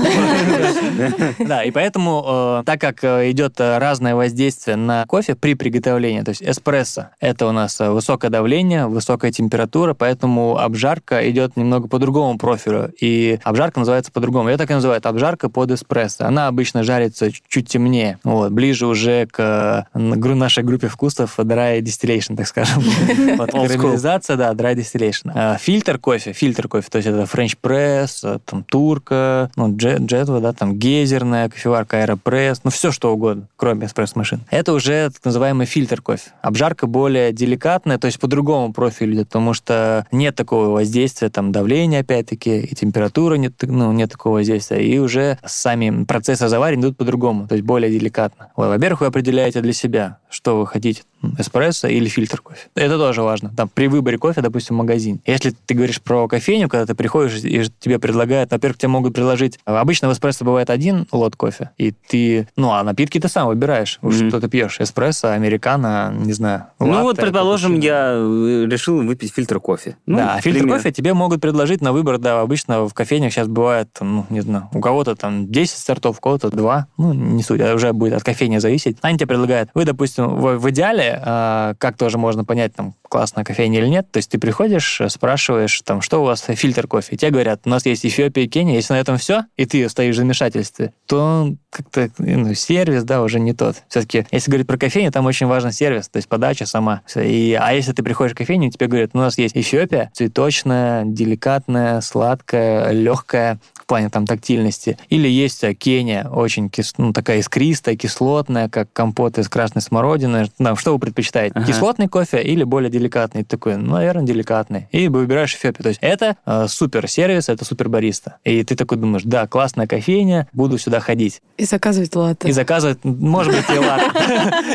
[laughs] да, и поэтому, э, так как э, идет э, разное воздействие на кофе при приготовлении, то есть эспрессо, это у нас высокое давление, высокая температура, поэтому обжарка идет немного по другому профилю, и обжарка называется по-другому. Ее так и называют обжарка под эспрессо. Она обычно жарится чуть-чуть темнее, вот, ближе уже к нашей группе вкусов dry distillation, так скажем. [laughs] Вот, карамелизация, да, dry distillation. А Фильтр кофе, фильтр кофе, то есть это френч пресс, там турка, ну, джез, джезва, да, там гейзерная кофеварка, аэропресс, ну, все что угодно, кроме эспресс-машин. Это уже так называемый фильтр кофе. Обжарка более деликатная, то есть по другому профилю идет, потому что нет такого воздействия, там, давления, опять-таки, и температура нет, ну, нет такого воздействия, и уже сами процессы заваривания идут по-другому, то есть более деликатно. Вот, во-первых, вы определяете для себя, что вы хотите, эспрессо или фильтр кофе. Это тоже важно. Там, при выборе кофе, допустим, магазин. Если ты говоришь про кофейню, когда ты приходишь и тебе предлагают, во-первых, тебе могут предложить... Обычно в эспрессо бывает один лот кофе, и ты... Ну, а напитки ты сам выбираешь, уж Мгм. что ты пьешь. Эспрессо, американо, не знаю. Ну вот, латте, предположим, капучино. я э, решил выпить фильтр кофе. Ну, да, фильтр пример. кофе тебе могут предложить на выбор, да, обычно в кофейнях сейчас бывает, ну, не знаю, у кого-то там 10 сортов, у кого-то 2, ну, не суть, а уже будет от кофейни зависеть. Они тебе предлагают, вы, допустим, в, в идеале, а, как тоже можно понять, там, классная кофейня или нет, то есть ты приходишь, э, спрашиваешь, там, что у вас фильтр кофе, и тебе говорят, у нас есть Эфиопия и Кения, если на этом все, и ты стоишь в замешательстве, то как-то ну, сервис, да, уже не тот. Все-таки, если говорить про кофейню, там очень важен сервис, то есть подача сама. И, а если ты приходишь в кофейню, тебе говорят, у нас есть Эфиопия, цветочная, деликатная, сладкая, легкая, в плане там тактильности. Или есть э, Кения, очень кис- ну, такая искристая, кислотная, как компот из красной смородины. Ну, что вы предпочитаете? Ага. Кислотный кофе или более деликатный? Ты такой, ну, наверное, деликатный. И выбираешь Эфиопию. То есть это э, супер сервис, это супер бариста. И ты такой думаешь, да, классная кофейня, буду сюда ходить. И заказывать латте. И заказывать, может быть, и латте.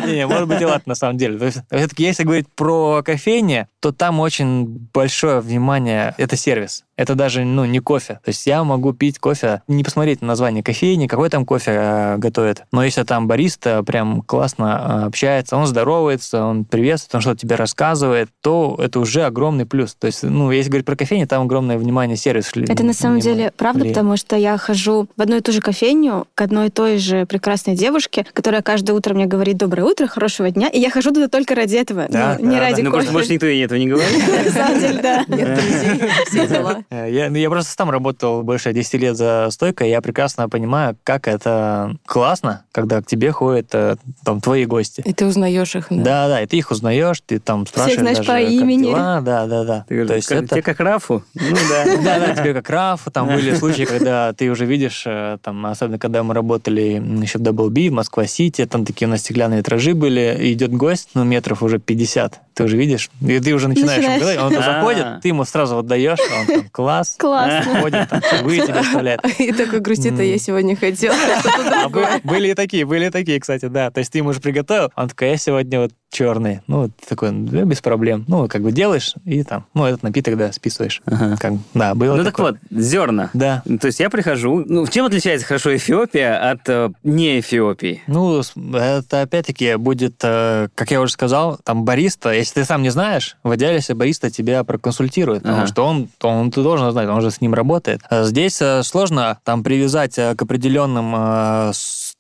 [laughs] Не, может быть, и латте на самом деле. То есть, все-таки, если говорить про кофейни, то там очень большое внимание, это сервис. Это даже, ну, не кофе. То есть я могу пить кофе, не посмотреть на название кофейни, какой там кофе э, готовит. Но если там бариста прям классно э, общается, он здоровается, он приветствует, он что-то тебе рассказывает, то это уже огромный плюс. То есть, ну, если говорить про кофейни, там огромное внимание сервис. Это на самом деле правда, влияет. потому что я хожу в одну и ту же кофейню к одной и той же прекрасной девушке, которая каждое утро мне говорит «Доброе утро, хорошего дня», и я хожу туда только ради этого, Да, ну, не да, ради Ну, просто кофе. больше никто и этого не говорит. [laughs] На самом деле, да. Нет друзей, все дела. Э, Я, ну, я просто сам работал больше 10 лет за стойкой, я прекрасно понимаю, как это классно, когда к тебе ходят э, там твои гости. И ты узнаешь их. да. Да, да, и ты их узнаешь, ты там спрашиваешь знаешь даже, по имени. дела, да, да, да. Ты говоришь, То есть «Как- это... тебе как Рафу? Ну да. [laughs] Да, да, тебе как Раф, там были случаи, когда ты уже видишь, э, там, особенно когда мы работали еще в Double B, в Москва-Сити, там такие у нас стеклянные витражи были, и идет гость, ну, метров уже 50, ты уже видишь, и ты уже начинаешь Начинаешь. он А. заходит, ты ему сразу вот даешь, он там, класс, Классно. ходит, там, вы тебе оставляет. [laughs] И такой грустит, а я сегодня [laughs] что-то А другое. были и такие, были и такие, кстати, да. То есть ты ему уже приготовил, он такой, я сегодня вот черный. Ну, вот такой, да, без проблем. Ну, как бы делаешь, и там, ну, этот напиток, да, списываешь. Ага. Как, да, было Ну так такое. вот, зерна. Да. То есть я прихожу. Ну, в чем отличается хорошо Эфиопия от э, не Эфиопии? Ну, это опять-таки будет, э, как я уже сказал, там бариста, если ты сам не знаешь, в идеале, если бариста тебя проконсультирует, потому Ага. что он, то он, ты должен знать, он же с ним работает. А Здесь э, сложно там привязать э, к определенным э,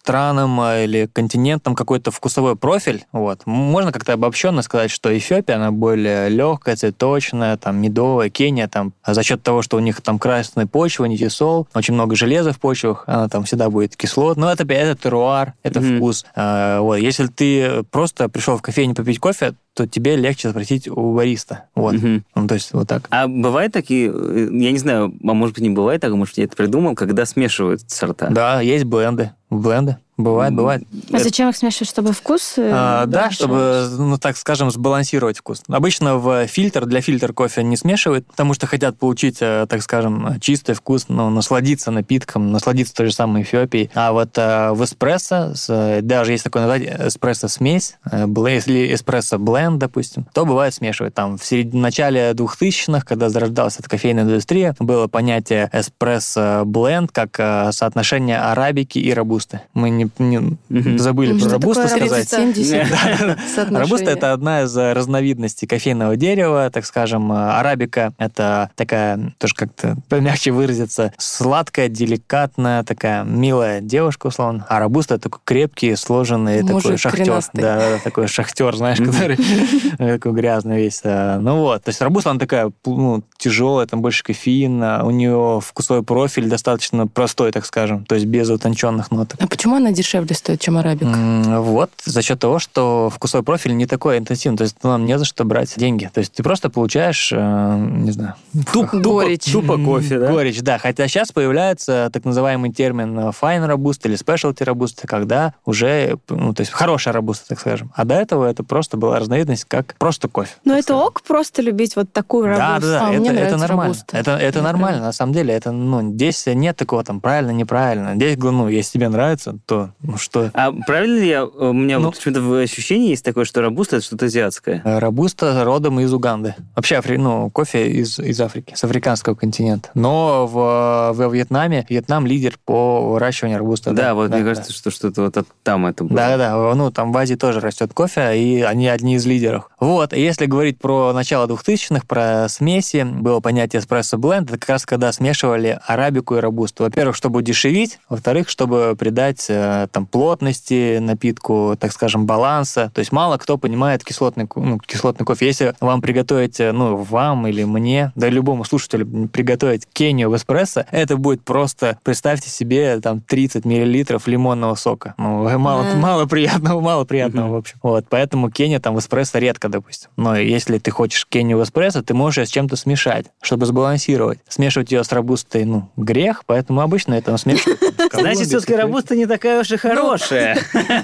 странам э, или континентам какой-то вкусовой профиль. Вот. Можно как-то обобщенно сказать, что Эфиопия, она более легкая, цветочная, там, медовая, Кения, там, а за счет того, что у них там красная почва, нитисол, очень много железа в почвах, она там всегда будет кислот. Но это, это теруар, это Мгм. вкус. А, вот. Если ты просто пришел в кофейню попить кофе, то тебе легче спросить у бариста. Вот. Мгм. Ну, то есть вот так. А бывают такие, э, я не знаю, а может быть не бывает так, а может я это придумал, когда смешивают сорта. Да, есть бленды. Бленды. Бывает, бывает. А зачем их смешивать, чтобы вкус? э, А, да, чтобы, ну так скажем, сбалансировать вкус. Обычно в фильтр, для фильтра кофе не смешивают, потому что хотят получить, э, так скажем, чистый вкус, ну, насладиться напитком, насладиться той же самой Эфиопией. А вот э, в эспрессо, с, даже есть такое название, эспрессо-смесь, если эспрессо-бленд, допустим, то бывает смешивать. Там в серед... начале 2000-х, когда зарождалась эта кофейная индустрия, было понятие эспрессо-бленд как соотношение арабики и робусты. Мы не, не- забыли Что про рабусту такое сказать. 70 [laughs] соотношение. Робуста это одна из э, разновидностей кофейного дерева, так скажем. Э, Арабика это такая, тоже как-то помягче выразиться, сладкая, деликатная, такая милая девушка, условно. А робуста такой крепкий, сложенный такой шахтер. Да, такой шахтер, знаешь, который [laughs] такой грязный весь. э, Ну вот, то есть робуста, она такая ну, тяжелая, там больше кофеина, у нее вкусовой профиль достаточно простой, так скажем, то есть без утонченных ноток. А почему она дешевле стоит, чем арабика? М, Вот, за счет того, что вкусовой профиль не такой интенсивный, то есть нам не за что брать деньги. То есть ты просто получаешь, э, не знаю, Туп- [laughs] Горечь. Тупо кофе, да? горечь, да. Хотя сейчас появляется так называемый термин э, fine robusta или specialty robusta, когда уже, ну, то есть хорошая робуста, так скажем. А до этого это просто была разновидность как просто кофе. Но так это скажем. ок просто любить вот такую Да, рабусту. да, да, А, это, мне это нормально. робуста. Это, это нормально, прям- на самом деле. Это, ну, здесь нет такого там правильно, неправильно. Здесь, ну, если тебе нравится, то ну что, А правильно ли я, у меня Ну. вот почему-то в ощущении есть такое, что рабуста это что-то азиатское. Э, Робуста родом из Уганды. Вообще, афри... ну, кофе из, из Африки, с африканского континента. Но в, во Вьетнаме Вьетнам лидер по выращиванию робуста. Да, вот мне да. кажется, что что-то вот от- там это было. Да, да, ну там в Азии тоже растет кофе, и они одни из лидеров. Вот, если говорить про начало 2000-х, про смеси, было понятие эспрессо бленд, это как раз когда смешивали арабику и робусту. Во-первых, чтобы удешевить, во-вторых, чтобы придать э, там плотности напитку, так скажем, баланса. То есть мало кто понимает кислотный, ну, кислотный кофе. Если вам приготовить, э, ну, вам или мне, да любому слушателю приготовить кению в эспрессо, это будет просто, представьте себе, там 30 миллилитров лимонного сока. Ну, [laughs] мало, Да. мало приятного, мало приятного, Мгм. в общем. Вот, поэтому кения там в эспрессо редко, допустим. Но если ты хочешь кению в эспрессо, ты можешь ее с чем-то смешать, чтобы сбалансировать. Смешивать ее с робустой, ну, грех, поэтому обычно это смешивают. [laughs] Значит, все-таки рабуста не такая уж и хорошая.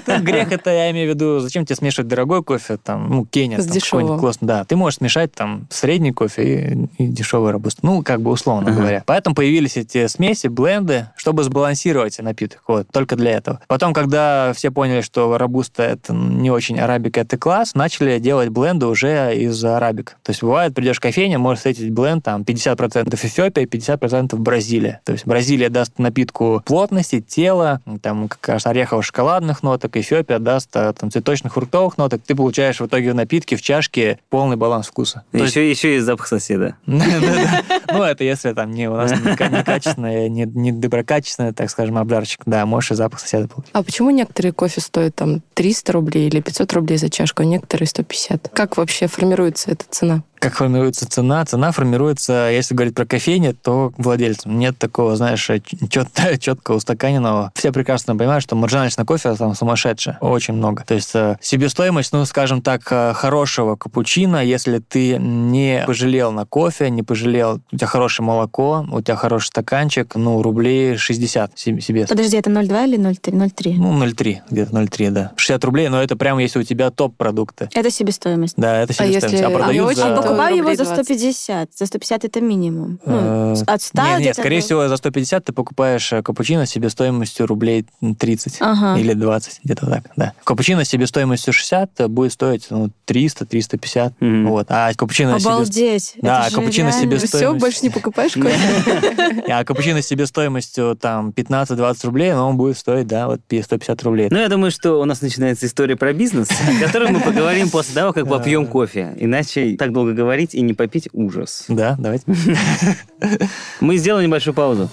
ну, [laughs] грех это я имею в виду, зачем тебе смешивать дорогой кофе, там, ну, Кения, там, какой-нибудь классный. Да, ты можешь смешать там средний кофе и, и дешевый робуст. Ну, как бы условно Ага. говоря. Поэтому появились эти смеси, бленды, чтобы сбалансировать напиток. Вот, только для этого. Потом, когда все поняли, что робуста это не очень арабика, это класс, начали делать бленды уже из арабик. То есть бывает, придешь в кофейню, можешь встретить бленд, там, 50% Эфиопия, 50% Бразилия. То есть Бразилия даст напитку плотности, тела, там, как раз орехово-шоколадных ноток, Эфиопия даст там, цветочных фруктовых ноток. Ты получаешь в итоге в напитке, в чашке полный баланс вкуса. То есть- Еще, еще и запах соседа. [laughs] Ну, это если там не у нас не- [laughs] некачественный, не не доброкачественный, так скажем, обжарчик. Да, можешь и запах соседа получить. А почему некоторые кофе стоят там 300 рублей или 500 рублей за чашку, а некоторые 150? Как вообще формируется эта цена? Как формируется цена? Цена формируется, если говорить про кофейни, то владельцам. Нет такого, знаешь, чет, [laughs] четко устаканенного. Все прекрасно понимают, что маржинальность кофе там сумасшедшая. Очень много. То есть э, себестоимость, ну, скажем так, э, хорошего капучино, если ты не пожалел на кофе, не пожалел, у тебя хорошее молоко, у тебя хороший стаканчик, ну, рублей 60 себе. Подожди, это 0,2 или 0,3? 0,3. Ну, 0,3, где-то 0,3, да. 60 рублей, но это прямо если у тебя топ-продукты. Это себестоимость. Да, это А себестоимость. если А продают очень, за... Покупаю его рублей за 20. 150. За 150 это минимум. Ну, Э, от 100 Нет, нет, скорее всего, за 150 ты покупаешь э, капучино с себестоимостью рублей 30 Ага. или 20, где-то так, да. Капучино с себестоимостью 60 будет стоить ну, 300-350, Мгм. вот. А капучино Обалдеть. Да, это капучино себе Все, Стоимость. больше не покупаешь кофе? [laughs] А капучино с себестоимостью там 15-20 рублей, но он будет стоить, да, вот 150 рублей. Ну, я думаю, что у нас начинается история про бизнес, о которой мы поговорим после того, как попьем кофе. Иначе так долго говорить и не попить ужас. Да, давайте. [laughs] Мы сделаем небольшую паузу.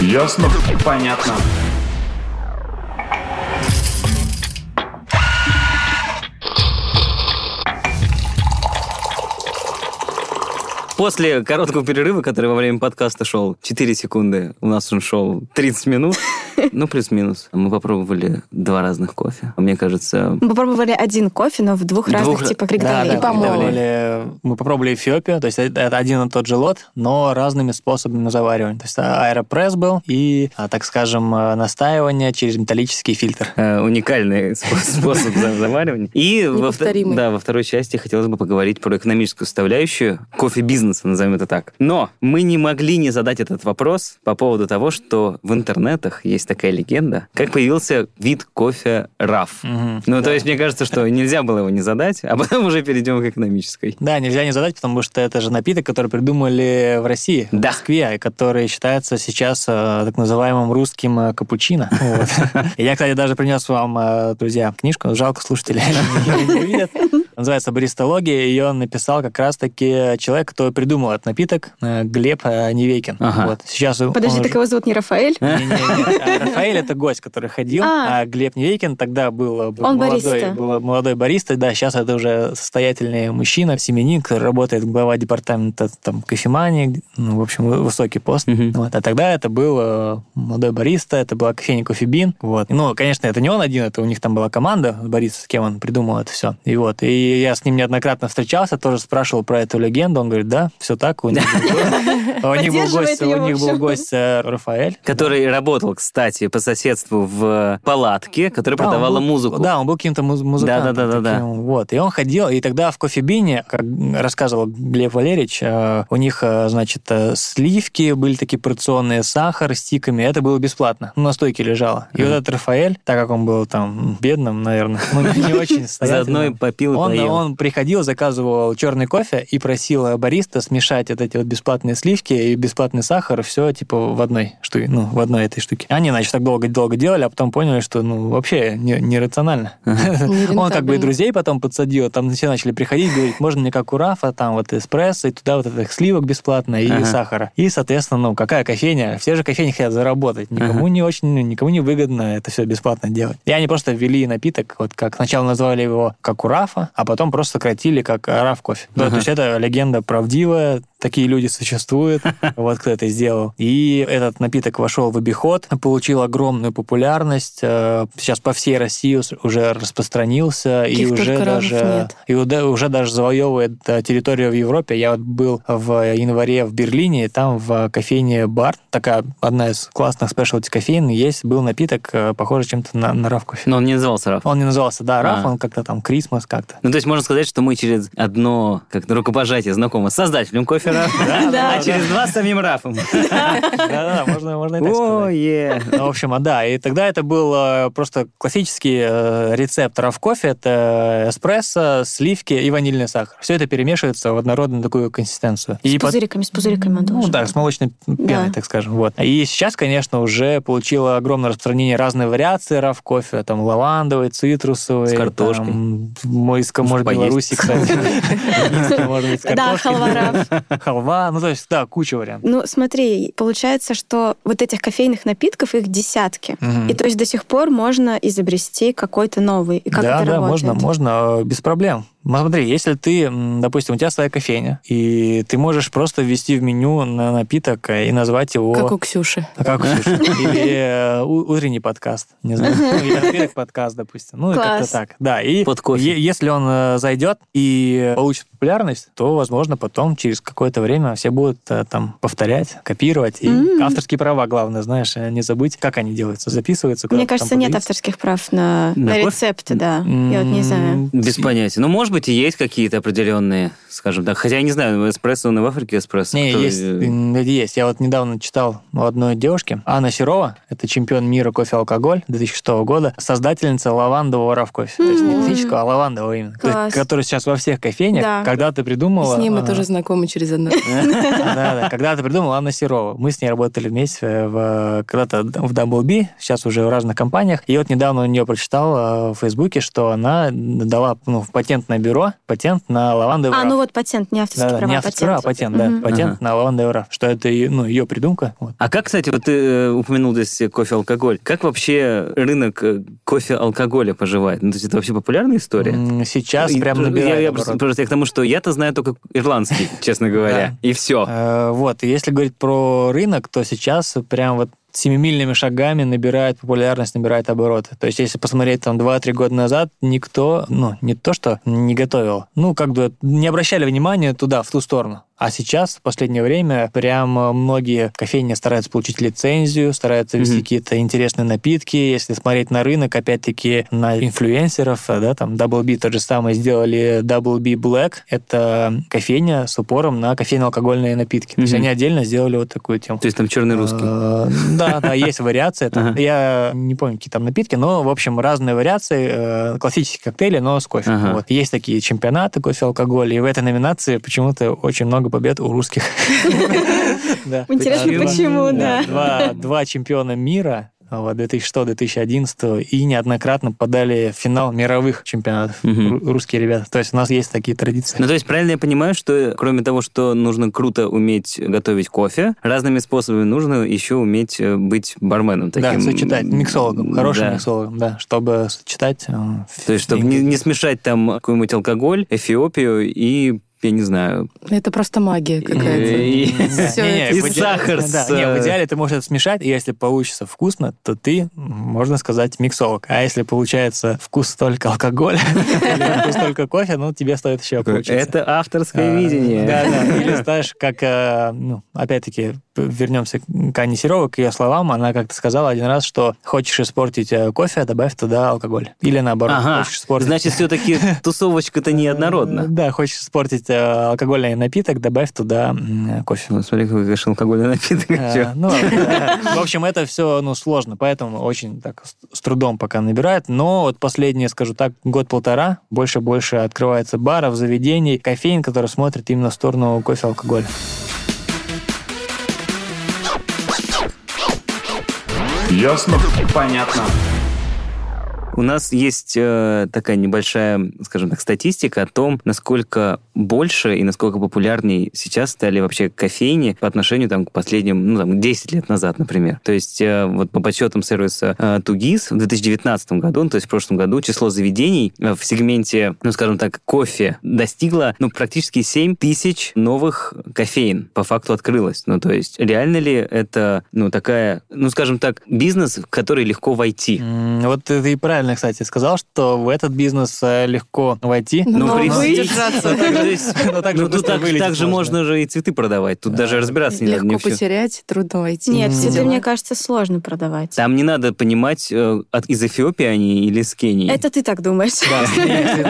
Ясно? Понятно. После короткого перерыва, который во время подкаста шел 4 секунды, у нас он шел 30 минут, [laughs] ну, плюс-минус. Мы попробовали два разных кофе. Мне кажется... Мы попробовали один кофе, но в двух, Двух разных ra- типах Да, приготовления. да, попробовали- мы попробовали Эфиопию, то есть это один и тот же лот, но разными способами заваривания. То есть аэропресс был и, а, так скажем, э, настаивание через металлический фильтр. э, уникальный [laughs] спо- способ за- заваривания. И [laughs] во, да, во второй части хотелось бы поговорить про экономическую составляющую кофе-бизнеса, назовем это так. Но мы не могли не задать этот вопрос по поводу того, что в интернетах есть такая легенда, как появился вид кофе раф. Мгм. Ну, то есть, мне кажется, что нельзя было его не задать, а потом уже перейдем к экономической. Да, нельзя не задать, потому что это же напиток, который придумали в России, Да. в Москве, и который считается сейчас э, так называемым русским э, капучино. [laughs] Я, кстати, даже принес вам, э, друзья, книжку, жалко слушатели [laughs] не увидят. Называется «Баристология», ее он написал как раз-таки человек, кто придумал этот напиток, э, Глеб э, Невейкин. Ага. Вот. Сейчас он Подожди, уже- так его зовут не Рафаэль? не-не-не. А Рафаэль это гость, который ходил, А. а Глеб Невейкин тогда был, был Он молодой, бариста. был молодой бариста, да, сейчас это уже состоятельный мужчина, семенник, который работает глава департамента там кофемании, ну, в общем, вы- высокий пост. Вот. А тогда это был э, молодой бариста, это была кофейня Кофебин. Вот. Ну, конечно, это не он один, это у них там была команда бариста, с кем он придумал это все. И вот. И я с ним неоднократно встречался, тоже спрашивал про эту легенду. Он говорит, да, все так, у них был- гость, [laughs] у них был гость э, Рафаэль. Который работал, кстати, по соседству в палатке, которая продавала музыку. Да, он был каким-то муз- музыкантом. Таким, Вот. И он ходил, и тогда в кофебине, как рассказывал Глеб Валерьевич, э, у них, э, значит, э, сливки были такие порционные, сахар с тиками, это было бесплатно. Ну, на стойке лежало. И вот этот Рафаэль, так как он был там бедным, наверное, ну, не очень Заодно и попил и он, поел. он приходил, заказывал черный кофе и просил бариста смешать вот эти вот бесплатные сливки и бесплатный сахар, все типа в одной штуке, ну, в одной этой штуке. Они, значит, так долго-долго делали, а потом поняли, что, ну, вообще не- нерационально. [laughs] Он как бы и друзей потом подсадил, там все начали приходить, говорить, можно мне как у Рафа, там вот эспрессо, и туда вот этих сливок бесплатно, и сахара. И, соответственно, ну, какая кофейня? Все же кофейни хотят заработать. Никому не очень, ну, никому не выгодно это все бесплатно делать. И они просто ввели напиток, вот как сначала назвали его как у Рафа, а потом просто сократили как Раф кофе. Да, Ага. То есть это легенда правдивая, такие люди существуют, [laughs] вот кто это сделал. И этот напиток вошел в обиход, получил огромную популярность, э, сейчас по всей России уже распространился, и уже даже, и уже, даже завоевывает э, территорию в Европе. Я вот был в январе в Берлине, там в кофейне бар, такая одна из классных спешлти кофеин, есть, был напиток, э, похожий чем-то на, на Раф кофе. Но он не назывался Раф. Он не назывался, да, Раф, А. он как-то там Крисмас как-то. Ну, то есть можно сказать, что мы через одно как рукопожатие знакомы с создателем кофе Раф, Да. а через два с самим Рафом. Да-да, можно, можно и так сказать. Ну, в общем, а да, и тогда это был э, просто классический э, рецепт раф кофе. Это эспрессо, сливки и ванильный сахар. Все это перемешивается в однородную такую консистенцию. С пузыриками, с пузыриками Ну да, с молочной пеной, так скажем. Вот. И сейчас, конечно, уже получила огромное распространение разные вариации раф кофе. Там лавандовый, цитрусовый. С картошкой. Там, мойска, может. Беларуси, кстати. [laughs] Да, халва раф. [laughs] Халва. Ну, то есть, да, куча вариантов. Ну, смотри, получается, что вот этих кофейных напитков, их десятки. Мгм. И то есть до сих пор можно изобрести какой-то новый. И как да, это да, работает? можно, можно, э, без проблем. Ну, Смотри, если ты, допустим, у тебя своя кофейня, и ты можешь просто ввести в меню на напиток и назвать его... Как у Ксюши. А как у Ксюши? Или э, утренний подкаст, не знаю. Ну, Или напиток подкаст, допустим. Ну, как-то так. Да, и Под кофе. е- если он э, зайдет и получит популярность, то, возможно, потом, через какое-то время, все будут э, там повторять, копировать. И авторские права, главное, знаешь, не забыть, как они делаются, записываются. Мне кажется, нет авторских прав на, На на кофе? рецепты, да. Я вот не знаю. Без понятия. Ну, может быть, и есть какие-то определенные, скажем так. Хотя я не знаю, эспрессо, он и в Африке эспрессо. Не, Кто- есть, м, есть. Я вот недавно читал у одной девушки, Анна Серова, это чемпион мира кофе-алкоголь 2006 года, создательница лавандового раф кофе. То есть не классического, а лавандового именно. То есть, Класс. который сейчас во всех кофейнях. Да. Когда ты придумала... С ним мы а, тоже знакомы через одно. [laughs] Да, да. Когда ты придумала Анна Серова. Мы с ней работали вместе в, когда-то в Double B, сейчас уже в разных компаниях. И вот недавно у нее прочитал э, в Фейсбуке, что она дала ну, патент на патентное бюро, патент на лавандовый А, раф. ну вот патент, не авторские Да, права, не авторские права, а патент, да. Мгм. Патент Ага. на лавандовый раф. Что это ее- ну, ее придумка. Вот. А как, кстати, вот ты э, упомянул здесь кофе-алкоголь. Как вообще рынок э, кофе-алкоголя поживает? Ну, то есть это вообще популярная история? Сейчас И- прям я, набирает я обороты. просто, просто я к тому, что я-то знаю только ирландский, [laughs] честно говоря. И все. Э, Вот, если говорить про рынок, то сейчас прям вот семимильными шагами набирает популярность, набирает обороты. То есть, если посмотреть там 2-3 года назад, никто, ну, не то, что не готовил, ну, как бы не обращали внимания туда, в ту сторону. А сейчас, в последнее время, прям э, многие кофейни стараются получить лицензию, стараются вести Мгм. какие-то интересные напитки. Если смотреть на рынок, опять-таки, на инфлюенсеров, э, да, там Double B тот же самый сделали Double B Black. Это кофейня с упором на кофейно-алкогольные напитки. То есть они отдельно сделали вот такую тему. То есть там черный русский. Э, Да, да, есть. Ага. Я не помню, какие там напитки, но, в общем, разные вариации. э, Классические коктейли, но с кофе. Есть такие чемпионаты кофе-алкоголь, и в этой номинации почему-то очень много побед у русских. [laughs] Интересно, Два- почему, да. Два два чемпиона мира вот, 2006-2011 и неоднократно подали в финал мировых чемпионатов ру- русские ребята. То есть у нас есть такие традиции. Ну, то есть, правильно я понимаю, что кроме того, что нужно круто уметь готовить кофе, разными способами нужно еще уметь э, быть барменом таким. Да, сочетать. Миксологом, хорошим Да. миксологом, да, чтобы сочетать... э, То есть, чтобы не, не смешать там какой-нибудь алкоголь, Эфиопию и, я не знаю, Это просто магия какая-то. И сахар Да, с, не, в э, идеале ты можешь это смешать, и если получится вкусно, то ты, можно сказать, миксолог. А если получается вкус только алкоголя, [laughs] вкус только кофе, ну, тебе стоит еще поучиться. это авторское А, видение. Да, да. Или знаешь, как, э, ну, опять-таки, вернемся к Анне Серовой, к ее словам. Она как-то сказала один раз, что хочешь испортить э, кофе, добавь туда алкоголь. Или наоборот, Ага, хочешь испортить... значит, все-таки [laughs] тусовочка-то неоднородна. Да, хочешь испортить э, алкогольный напиток, добавь туда кофе. Ну, смотри, какой, конечно, алкогольный напиток. А, ну, ладно. [laughs] в общем, это все ну, сложно, поэтому очень так с, с трудом пока набирает. Но вот последние, скажу так, год-полтора больше-больше открывается баров, заведений, кофеин, которые смотрят именно в сторону кофе, алкоголя. Ясно? Понятно. У нас есть э, такая небольшая, скажем так, статистика о том, насколько больше и насколько популярнее сейчас стали вообще кофейни по отношению там, к последним, ну, там, 10 лет назад, например. То есть э, вот по подсчетам сервиса э, Тугис в 2019 году, ну, то есть в прошлом году, число заведений э, в сегменте, ну, скажем так, кофе достигло, ну, практически 7 тысяч новых кофеин по факту открылось. Ну, то есть реально ли это, ну, такая, ну, скажем так, бизнес, в который легко войти? Вот ты ты правильно, кстати, сказал, что в этот бизнес э, легко войти. Ну, Ну, держаться. [laughs] Есть, Ну, так же ну, тут быстро так, же можно. же и цветы продавать. Тут даже разбираться не надо. Легко потерять, трудно войти. Нет, цветы, мне кажется, сложно продавать. Там не надо понимать, э, от, из Эфиопии они или с Кении. Это ты так думаешь. Да,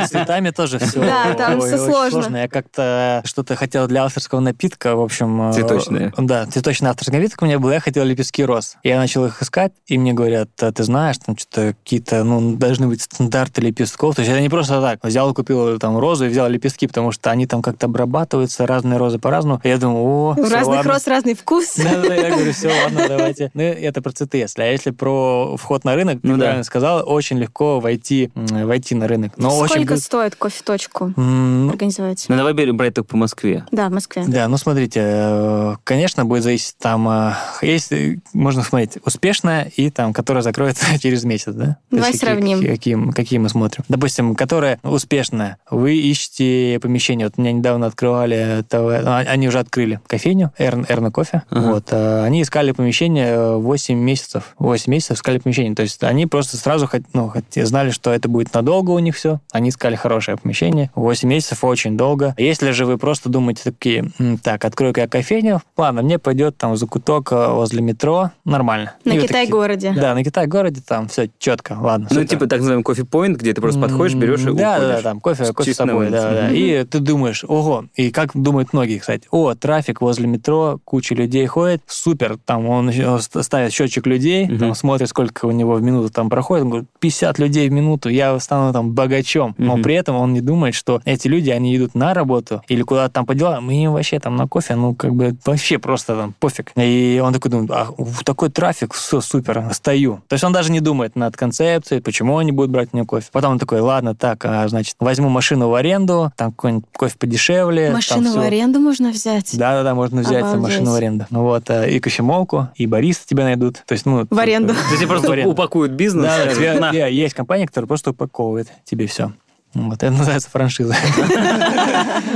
с- [laughs] цветами тоже все. Да, там всё сложно. Я как-то что-то хотел для авторского напитка, в общем... э, Цветочное. Да, цветочный авторский напиток у меня был, я хотел лепестки роз. Я начал их искать, и мне говорят, «А ты знаешь, там что-то какие-то, ну, должны быть стандарты лепестков. То есть это не просто так. Взял, купил там розу и взял лепестки, потому что они там как-то обрабатываются, разные розы по-разному. Я думаю, о, У всё, разных ладно. роз разный вкус. Да, да, я говорю, все, ладно, давайте. Ну, это про цветы, если. А если про вход на рынок, Ну ты да. правильно сказал, очень легко войти, войти на рынок. Но очень... Сколько быс- стоит кофе-точку ну, организовать? Ну, давай брать только по Москве. Да, в Москве. Да, ну смотрите, э, конечно, будет зависеть там, э, есть, э, можно смотреть, успешная и там, которая закроется [laughs] через месяц, да? Давай есть сравним. Какие, какие, мы смотрим. Допустим, которая успешная, вы ищете помещение, вот меня недавно открывали, ТВ, ну, а- они уже открыли кофейню, Эрн, Эрна кофе, Ага. вот, э, они искали помещение 8 месяцев, 8 месяцев искали помещение, то есть они просто сразу ну, знали, что это будет надолго у них все, они искали хорошее помещение, 8 месяцев очень долго. Если же вы просто думаете такие, «М, так, открою-ка я кофейню, ладно, мне пойдет там закуток э, возле метро, нормально. На Китай-городе. Да, на Китай-городе там все четко, ладно. Ну, типа так называемый кофе-поинт, где ты просто подходишь, берешь и да, уходишь. Да, да, там кофе, кофе с собой, да, да. И ты думаешь, ого, и как думают многие, кстати, о, трафик возле метро, куча людей ходит, супер, там он ставит счетчик людей, там смотрит, сколько у него в минуту там проходит, он говорит, 50 людей в минуту, я стану там богачом. Но при этом он не думает, что эти люди, они идут на работу или куда-то там по делам, и им вообще там на кофе, ну, как бы вообще просто там пофиг. И он такой думает, а, такой трафик, все, супер, стою. То есть он даже не думает над концепцией, почему они будут брать у меня кофе. Потом он такой, ладно, так, а, значит, возьму машину в аренду, там какой-нибудь кофе подешевле. Машину в аренду можно взять? Да-да-да, можно взять Обалдеть. машину в аренду. Ну вот, э, и кофемолку, и бариста тебя найдут. То есть, ну... В аренду. То есть тебе [laughs] просто упакуют бизнес. Да, есть компания, которая просто упаковывает тебе все. Вот, это называется франшиза. [laughs]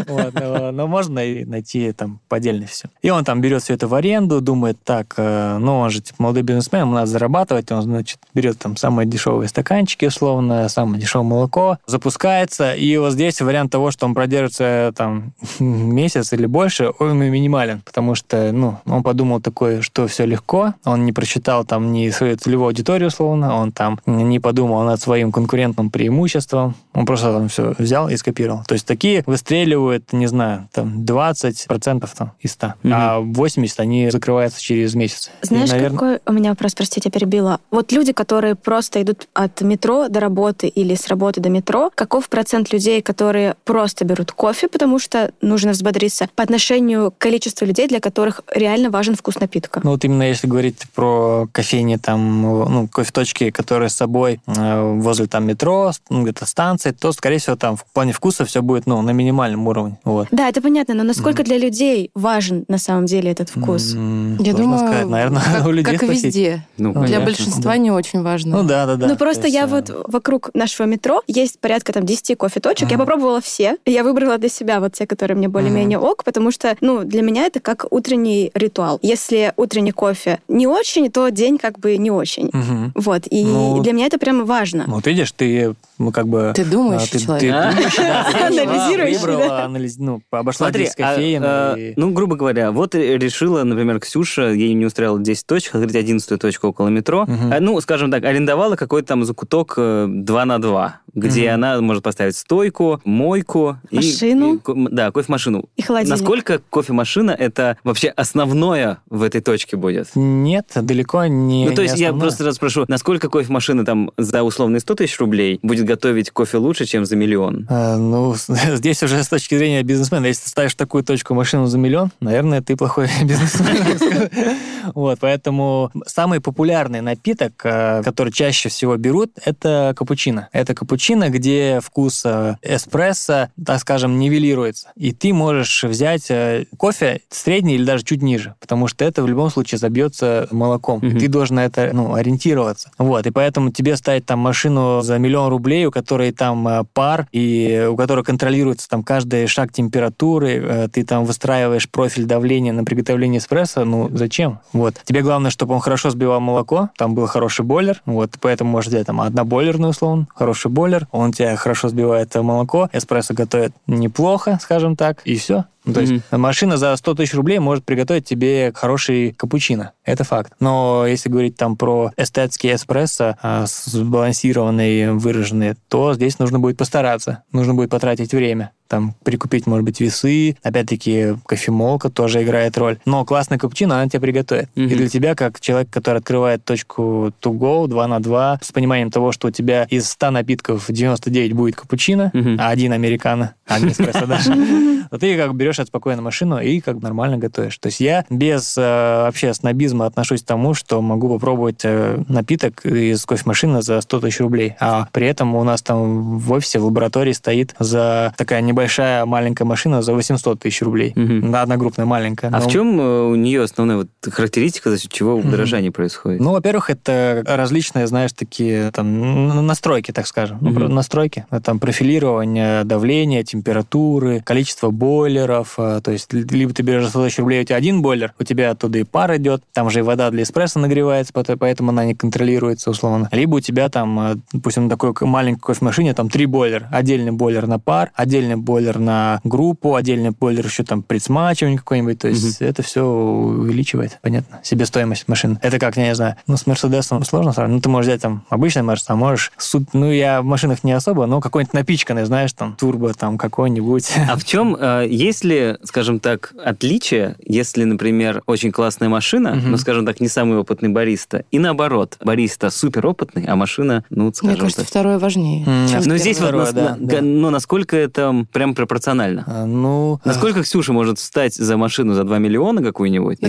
Но- Но можно найти там поддельно все. И он там берет все это в аренду, думает, так, э, ну он же типа молодой бизнесмен, ему надо зарабатывать, он, значит, берет там самые дешевые стаканчики, условно, самое дешевое молоко, запускается, и вот здесь вариант того, что он продержится там [laughs] месяц или больше, он минимален, потому что, ну, он подумал такое, что все легко, он не просчитал там ни свою целевую аудиторию, условно, он там не подумал над своим конкурентным преимуществом, он просто там все взял и скопировал. То есть такие выстреливают, не знаю, там 20% там из 100, Мгм. а 80 они закрываются через месяц. И, Знаешь, наверно- какой у меня вопрос, простите, я перебила. Вот люди, которые просто идут от метро до работы или с работы до метро, каков процент людей, которые просто берут кофе, потому что нужно взбодриться, по отношению к количеству людей, для которых реально важен вкус напитка? Ну вот именно если говорить про кофейни, там, ну, кофе-точки, которые с собой э, возле там метро, ну, где-то станции, то, скорее всего, там в плане вкуса все будет, ну, на минимальном уровне. Вот. Да, это понятно, но насколько для людей важен на самом деле этот вкус? М, Я сложно думаю, сказать. Наверное, как, [laughs] у людей как спросить. везде. Ну, Для понятно. большинства не очень важно. Ну да, да, да. ну, просто То есть, я э, вот вокруг нашего метро есть порядка там 10 кофе-точек. Я Ага. попробовала все. Я выбрала для себя вот те, которые мне более-менее ок, потому что, ну, для меня это как утренний ритуал. Если утренний кофе не очень, то день как бы не очень. мгм. Вот, и Ну, для меня это прямо важно. Вот видишь, ты, ну, как бы... Ты думающий а, ты, человек. Ты думающий, да, ты Анализирующий, выбрала, да. анализ- ну, обошла Смотри, 10 а, кофеин. э, и- ну, грубо говоря, вот и решила, например, Ксюша, ей не устраивало 10 точек, открыть 11 точку около метро. А, Ну, скажем так, арендовала какой-то там закуток э, 2 на 2, где она может поставить стойку, мойку. Машину. и да, кофемашину. И холодильник. Насколько кофемашина это вообще основное в этой точке будет? Нет, далеко не ну, то не есть я просто спрошу, насколько кофемашина там за условные 100 тысяч рублей будет готовить кофе лучше, чем за миллион? Э, Ну, [laughs] здесь уже с точки зрения бизнесмена, если ты ставишь такую точку машину за миллион, наверное, ты плохой [laughs] бизнесмен. [laughs] Вот, поэтому самый популярный напиток, э, который чаще всего берут, это капучино. Это капучино, где вкус э, эспрессо, так скажем, нивелируется. И ты можешь взять кофе средний или даже чуть ниже, потому что это в любом случае забьется молоком. Мгм. Ты должен на это ну, ориентироваться. Вот, и поэтому тебе ставить там машину за миллион рублей, у которой там пар, и у которой контролируется там каждый шаг температуры, э, ты там выстраиваешь профиль давления на приготовление эспрессо, ну зачем? Вот. Тебе главное, чтобы он хорошо сбивал молоко, там был хороший бойлер, вот, поэтому можно взять там однобойлерный условно, хороший бойлер, он тебя хорошо сбивает молоко, эспрессо готовит неплохо, скажем так, и все. Ну, то есть Мгм. машина за 100 тысяч рублей может приготовить тебе хороший капучино. Это факт. Но если говорить там про эстетский эспрессо, а, сбалансированный, выраженный, то здесь нужно будет постараться. Нужно будет потратить время. Там прикупить, может быть, весы. Опять-таки, кофемолка тоже играет роль. Но классный капучино она тебе приготовит. Мгм. И для тебя, как человек, который открывает точку to go 2 на 2, с пониманием того, что у тебя из 100 напитков 99 будет капучино, Мгм. а один американо, а не эспрессо даже, [laughs] то ты как берешь это спокойно машину и как нормально готовишь. То есть я без э, вообще снобизма отношусь к тому, что могу попробовать э, напиток из кофемашины за 100 тысяч рублей. А при этом у нас там в офисе, в лаборатории стоит за такая небольшая маленькая машина за 800 тысяч рублей. Мгм. Да, одногруппная маленькая. А Но- в чем э, у нее основная вот характеристика, за счет чего удорожание происходит? Ну, во-первых, это различные, знаешь, такие там настройки, так скажем. Ну, про- настройки. Там профилирование давления, температуры, количество бойлеров. э, То есть ли- либо ты берешь за 100 тысяч рублей, у тебя один бойлер, у тебя оттуда и пар идет, там же и вода для эспрессо нагревается, поэтому она не контролируется условно. Либо у тебя там, э, допустим, на такой маленькой кофемашине там три бойлера. Отдельный бойлер на пар, отдельный бойлер на группу, отдельный бойлер еще там при смачивании какой-нибудь. То есть это все увеличивает, понятно, себестоимость машины. Это как, я не знаю, ну, с Мерседесом сложно сравнить. Ну, ты можешь взять там обычный Мерс, а можешь... суп- Ну, я в машинах не особо, но какой-нибудь напичканный, знаешь, там, турбо там какой-нибудь. [laughs] А в чем, э, есть ли, скажем так, отличие, если, например, очень классная машина, Мгм. но, скажем так, не самый опытный бариста, и наоборот, бариста супер опытный, а машина, ну, Мне скажем кажется, так. второе важнее. Чем Но здесь вот, второе, да, на- да. ну, насколько это прям пропорционально? А, Ну, Насколько Ксюша может встать за машину за 2 миллиона какую-нибудь? и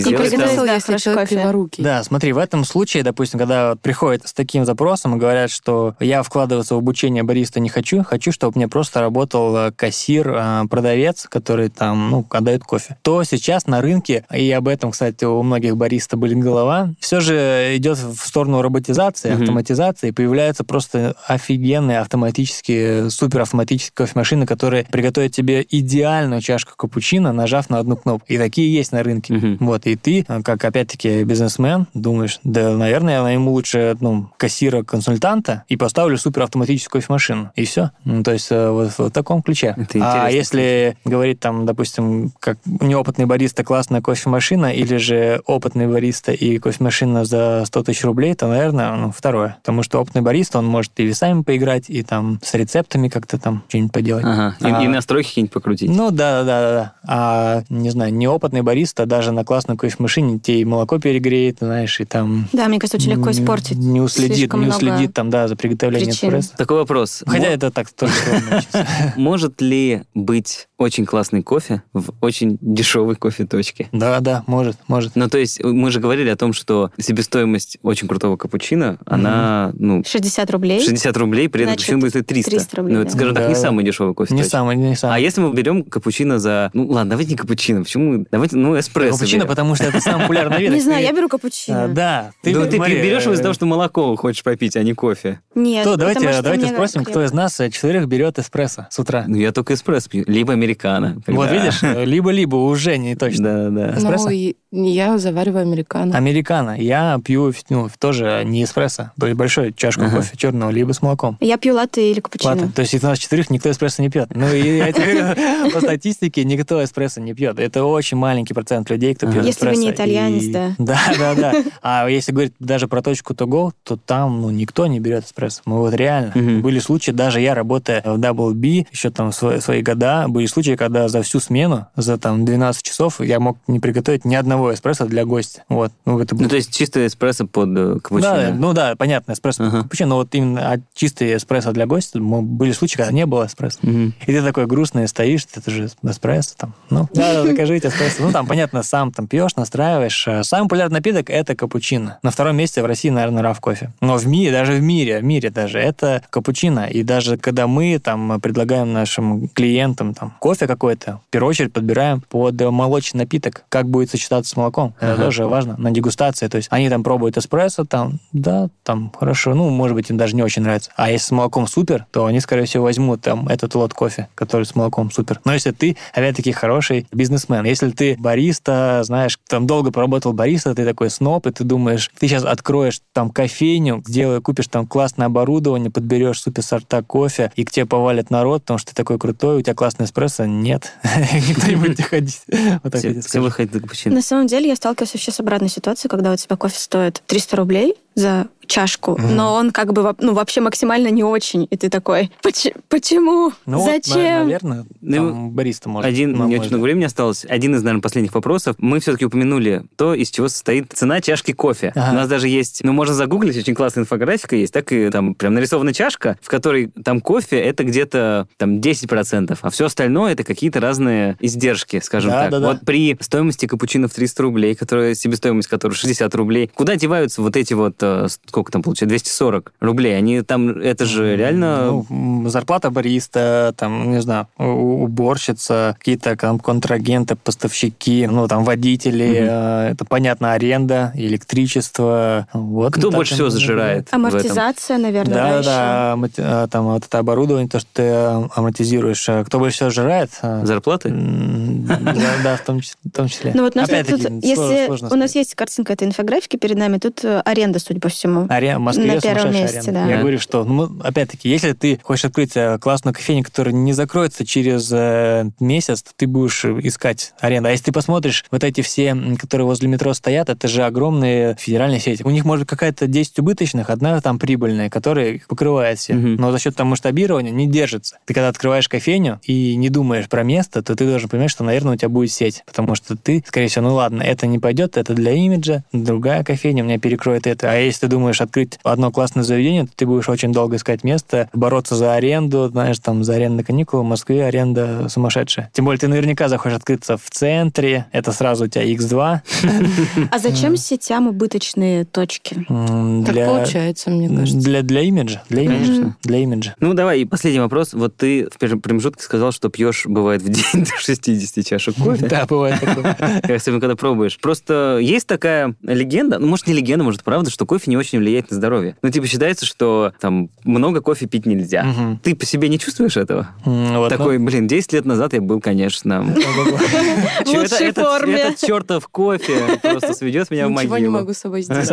да, если человек. Да, смотри, в этом случае, допустим, когда приходят с таким запросом и говорят, что я вкладываться в обучение бариста не хочу, хочу, чтобы мне просто работал э, кассир, э, продавец, который там, ну, отдает кофе, то сейчас на рынке, и об этом, кстати, у многих бариста были голова, все же идет в сторону роботизации, Мгм. автоматизации, и появляются просто офигенные автоматические, суперавтоматические кофемашины, которые приготовят тебе идеальную чашку капучино, нажав на одну кнопку. И такие есть на рынке. Мгм. Вот, и ты, э, как опять-таки бизнесмен, думаешь, да, наверное, я найму лучше ну, кассира-консультанта и поставлю суперавтоматическую кофемашину. И все. Ну, то есть э, вот в таком ключе. Это а если говорить там, допустим, как неопытный бариста классная кофемашина или же опытный бариста и кофемашина за 100 тысяч рублей, то, наверное, ну, второе. Потому что опытный бариста, он может и весами поиграть, и там с рецептами как-то там что-нибудь поделать. Ага. И, А, и настройки какие-нибудь покрутить. ну да, да, да, да. А не знаю, неопытный бариста даже на классной кофемашине тебе и молоко перегреет, знаешь, и там Да, мне кажется, очень легко испортить. Не уследит, не уследит там, да, за приготовлением эспрессо. Такой вопрос. Хотя это так только начался. [laughs] Может ли быть очень классный кофе в очень дешевой кофе-точке? Да, да, может, может. Ну, то есть мы же говорили о том, что себестоимость очень крутого капучино, она, ну, 60 рублей. 60 рублей, при этом капучино будет стоить 300. 300 рублей, ну, это, скажем так, не самый дешевый кофе. Не самый, не самый. А если мы берем капучино за... Ну, ладно, давайте не капучино. Почему? Давайте, ну, эспрессо Капучино, берем. потому что это самый популярный вид. Не знаю, я беру а, капучино. Да. Ну, ты берешь его из-за того, что молоко хочешь попить, а не кофе. Нет, потому давайте, давайте спросим, кто из нас э, четверых берет эспрессо с утра. Ну, я только эспрессо пью. Либо американо. Вот видишь, э, либо-либо уже не точно. Да, да. эспрессо? Ну, я завариваю американо. Американо. Я пью ну, тоже не эспрессо, то есть большую чашку Ага. кофе черного, либо с молоком. Я пью латте или капучино. Ладно, то есть из нас четырех никто эспрессо не пьет. Ну и я тебе говорю, [laughs] по статистике никто эспрессо не пьет. Это очень маленький процент людей, кто пьет Если вы эспрессо. не итальянец, И- да. [laughs] Да, да, да. А если говорить даже про точку to go, то там ну, никто не берет эспрессо. Мы вот реально. Были случаи, даже я работая в WB, еще там в свои, свои года, были случаи, когда за всю смену, за там 12 часов я мог не приготовить ни одного эспрессо для гостя. Вот. Ну, это Ну, то есть чисто эспрессо под э, капучино. да, ну да, понятно, эспрессо Ага. капучино, но вот именно от чистый эспрессо для гостя были случаи, когда не было эспрессо. Мгм. И ты такой грустный стоишь, это же эспрессо там. Ну, [laughs] да, да, закажите эспрессо. Ну, там, понятно, сам там пьешь, настраиваешь. А Самый популярный напиток – это капучино. На втором месте в России, наверное, раф кофе. Но в мире, даже в мире, в мире даже, это капучино. И даже когда мы там предлагаем нашим клиентам там кофе какой-то, в первую очередь подбираем под молочный напиток, как будет сочетаться с молоком. Это Ага. тоже важно на дегустации. То есть они там пробуют эспрессо, там, да, там, хорошо, ну, может быть, им даже не очень нравится. А если с молоком супер, то они, скорее всего, возьмут там этот лот кофе, который с молоком супер. Но если ты, опять-таки, хороший бизнесмен, если ты бариста, знаешь, там долго поработал бариста, ты такой сноб, и ты думаешь, ты сейчас откроешь там кофейню, сделай, купишь там классное оборудование, подберешь супер сорта кофе, и к тебе повалит народ, потому что ты такой крутой, у тебя классный эспрессо, нет. [laughs] Никто не будет тебе ходить. Вот так Все, выходят. На самом деле я сталкиваюсь вообще с обратной ситуацией, когда у тебя кофе стоит 300 рублей за чашку, Мгм. но он как бы ну, вообще максимально не очень. И ты такой, «Поч- почему? Ну, вот, Зачем? наверное, Ну, бариста может. Один, не мой очень много времени осталось. Один из, наверное, последних вопросов. Мы все-таки упомянули то, из чего состоит цена чашки кофе. Ага. У нас даже есть, ну, можно загуглить, очень классная инфографика есть, так и там прям нарисована чашка, в которой там кофе это где-то там 10%, а все остальное это какие-то разные издержки, скажем Да, так. да, да. Вот при стоимости капучино в 300 рублей, которая себестоимость которой 60 рублей, куда деваются вот эти вот, э, сколько там получается, 240 рублей? Они там, это же реально... Ну, зарплата бариста, там, не знаю, уборщица, какие-то там контрагенты, поставщики, ну, там, водители, э, это, понятно, аренда, электричество. Вот, Кто ну, так больше всего зажирает? Амортизация, наверное, Да, да, да, там вот это оборудование, то, что ты а, амортизируешь. А Кто больше всего жирает? а, Зарплаты? Да, да, в том числе. Ну вот у нас Опять-таки, тут, сложно- если у нас есть картинка этой инфографики перед нами, тут аренда, судя по всему. Аре- в Москве На первом месте, аренда. да. Я говорю, что, ну, опять-таки, если ты хочешь открыть э, классную кофейню, которая не закроется через э, месяц, то ты будешь искать аренду. А если ты посмотришь, вот эти все, которые возле метро стоят, это же огромные федеральные сети. У них может какая-то 10 убыточных, одна там прибыльная, которая их покрывает все. Мгм. Но за счет там масштабирования не держится. Ты когда открываешь кофейню и не думаешь про место, то ты должен понимать, что, наверное, у тебя будет сеть. Потому что ты, скорее всего, ну ладно, это не пойдет, это для имиджа, другая кофейня у меня перекроет это. А если ты думаешь, хочешь открыть одно классное заведение, то ты будешь очень долго искать место, бороться за аренду, знаешь, там, за арендные каникулы в Москве аренда сумасшедшая. Тем более ты наверняка захочешь открыться в центре, это сразу у тебя X2. А зачем сетям убыточные точки? Так получается, мне кажется. Для, для имиджа, для имиджа, Конечно. для имиджа. Ну, давай, и последний вопрос. Вот ты в промежутке сказал, что пьешь, бывает, в день [laughs] до 60 чашек кофе. Да, бывает такое. Особенно, когда пробуешь. Просто есть такая легенда, ну, может, не легенда, может, правда, что кофе не очень влияет на здоровье. Ну, типа, считается, что там много кофе пить нельзя. Мгм. Ты по себе не чувствуешь этого? Вот, ну, Такой, блин, 10 лет назад я был, конечно. [laughs] В лучшей этот- форме. Этот чертов кофе просто сведет меня в Ничего не могилу. могу с собой [laughs] сделать.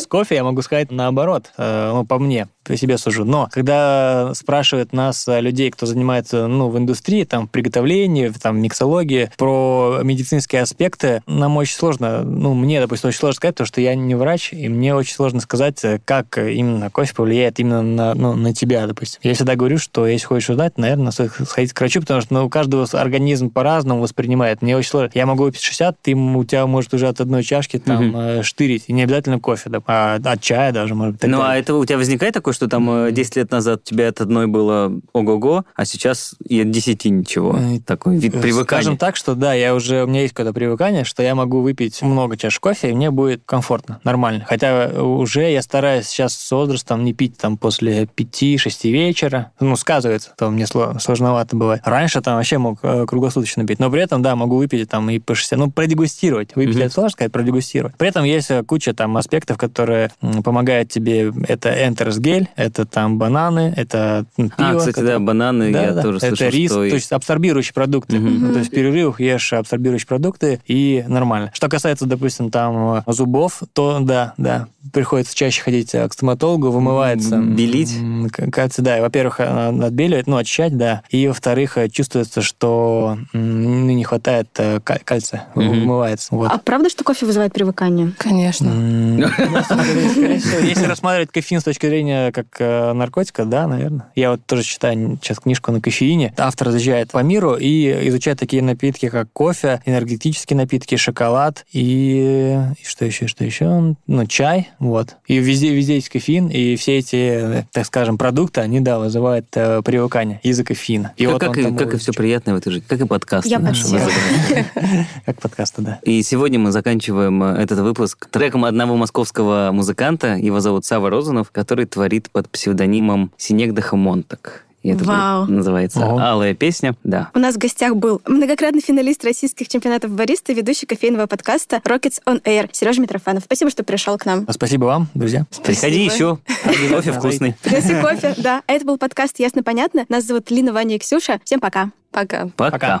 С кофе я могу сказать наоборот, э, ну, по мне, по себе сужу. Но когда спрашивают нас, э, людей, кто занимается ну, в индустрии, там, в приготовлении, в, там, миксологии, про медицинские аспекты, нам очень сложно, ну, мне, допустим, очень сложно сказать, потому что я не врач, и мне очень сложно сказать, э, как именно кофе повлияет именно на, ну, на тебя, допустим. Я всегда говорю, что если хочешь узнать, наверное, стоит сходить к врачу, потому что ну, у каждого организм по-разному воспринимает. Мне очень сложно. Я могу выпить 60, ты, у тебя может уже от одной чашки там э, штырить. И не обязательно кофе, да, а от чая даже, может быть. Ну, а это у тебя возникает такое, что там э, 10 лет назад у тебя от одной было ого-го, а сейчас и от 10 ничего? Э, Такой вид Э, привыкания. Скажем так, что да, я уже, у меня есть какое-то привыкание, что я могу выпить много чаш кофе, и мне будет комфортно, нормально. Хотя уже я стараюсь сейчас с возрастом не пить там после 5-6 вечера. Ну, сказывается, то мне сло- сложновато бывает. Раньше там вообще мог э, круглосуточно пить, но при этом, да, могу выпить там и по 60, ну, продегустировать. Выпить Мгм. это сложно сказать, продегустировать. При этом есть э, куча там аспектов, которые помогают тебе. Это Enter's гель, это там бананы, это м, А, пиво, кстати, да, бананы да, я да. тоже слышал, Это рис, что... то есть абсорбирующие продукты. Мгм. Ну, то есть в перерывах ешь абсорбирующие продукты, и нормально. Что касается, допустим, там э, зубов, то да, да, приходится чаще ходить э, к стоматологу, вымывается. Белить? Кажется, да. Во-первых, э, отбеливать, ну, очищать, да. И, во-вторых, чувствуется, что ну, не хватает ка- кальция, Мгм. вымывается. Вот. А правда, что кофе вызывает привыкание? Конечно. Ну, Если рассматривать кофеин с точки зрения как э, наркотика, да, наверное. Я вот тоже читаю сейчас книжку на кофеине. Автор разъезжает по миру и изучает такие напитки, как кофе, энергетические напитки, шоколад и, и что еще, что еще? Ну, чай, вот. И везде, везде есть кофеин, и все эти, э, так скажем, продукты, они, да, вызывают э, привыкание из-за кофеина. И Как, вот как, и, как и все приятное в этой жизни, как и подкасты Я наши. [laughs] Как подкасты, да. И сегодня мы заканчиваем э, этот выпуск треком одного московского музыканта. Его зовут Сава Розанов, который творит под псевдонимом Синегдаха Монтак. И это Вау. называется Ого. «Алая песня». Да. У нас в гостях был многократный финалист российских чемпионатов бариста, ведущий кофейного подкаста Rockets on Air Сережа Митрофанов. Спасибо, что пришел к нам. Спасибо вам, друзья. Приходи еще. Кофе вкусный. Приноси кофе, да. А это был подкаст «Ясно-понятно». Нас зовут Лина, Ваня и Ксюша. Всем пока. Пока. Пока. Пока.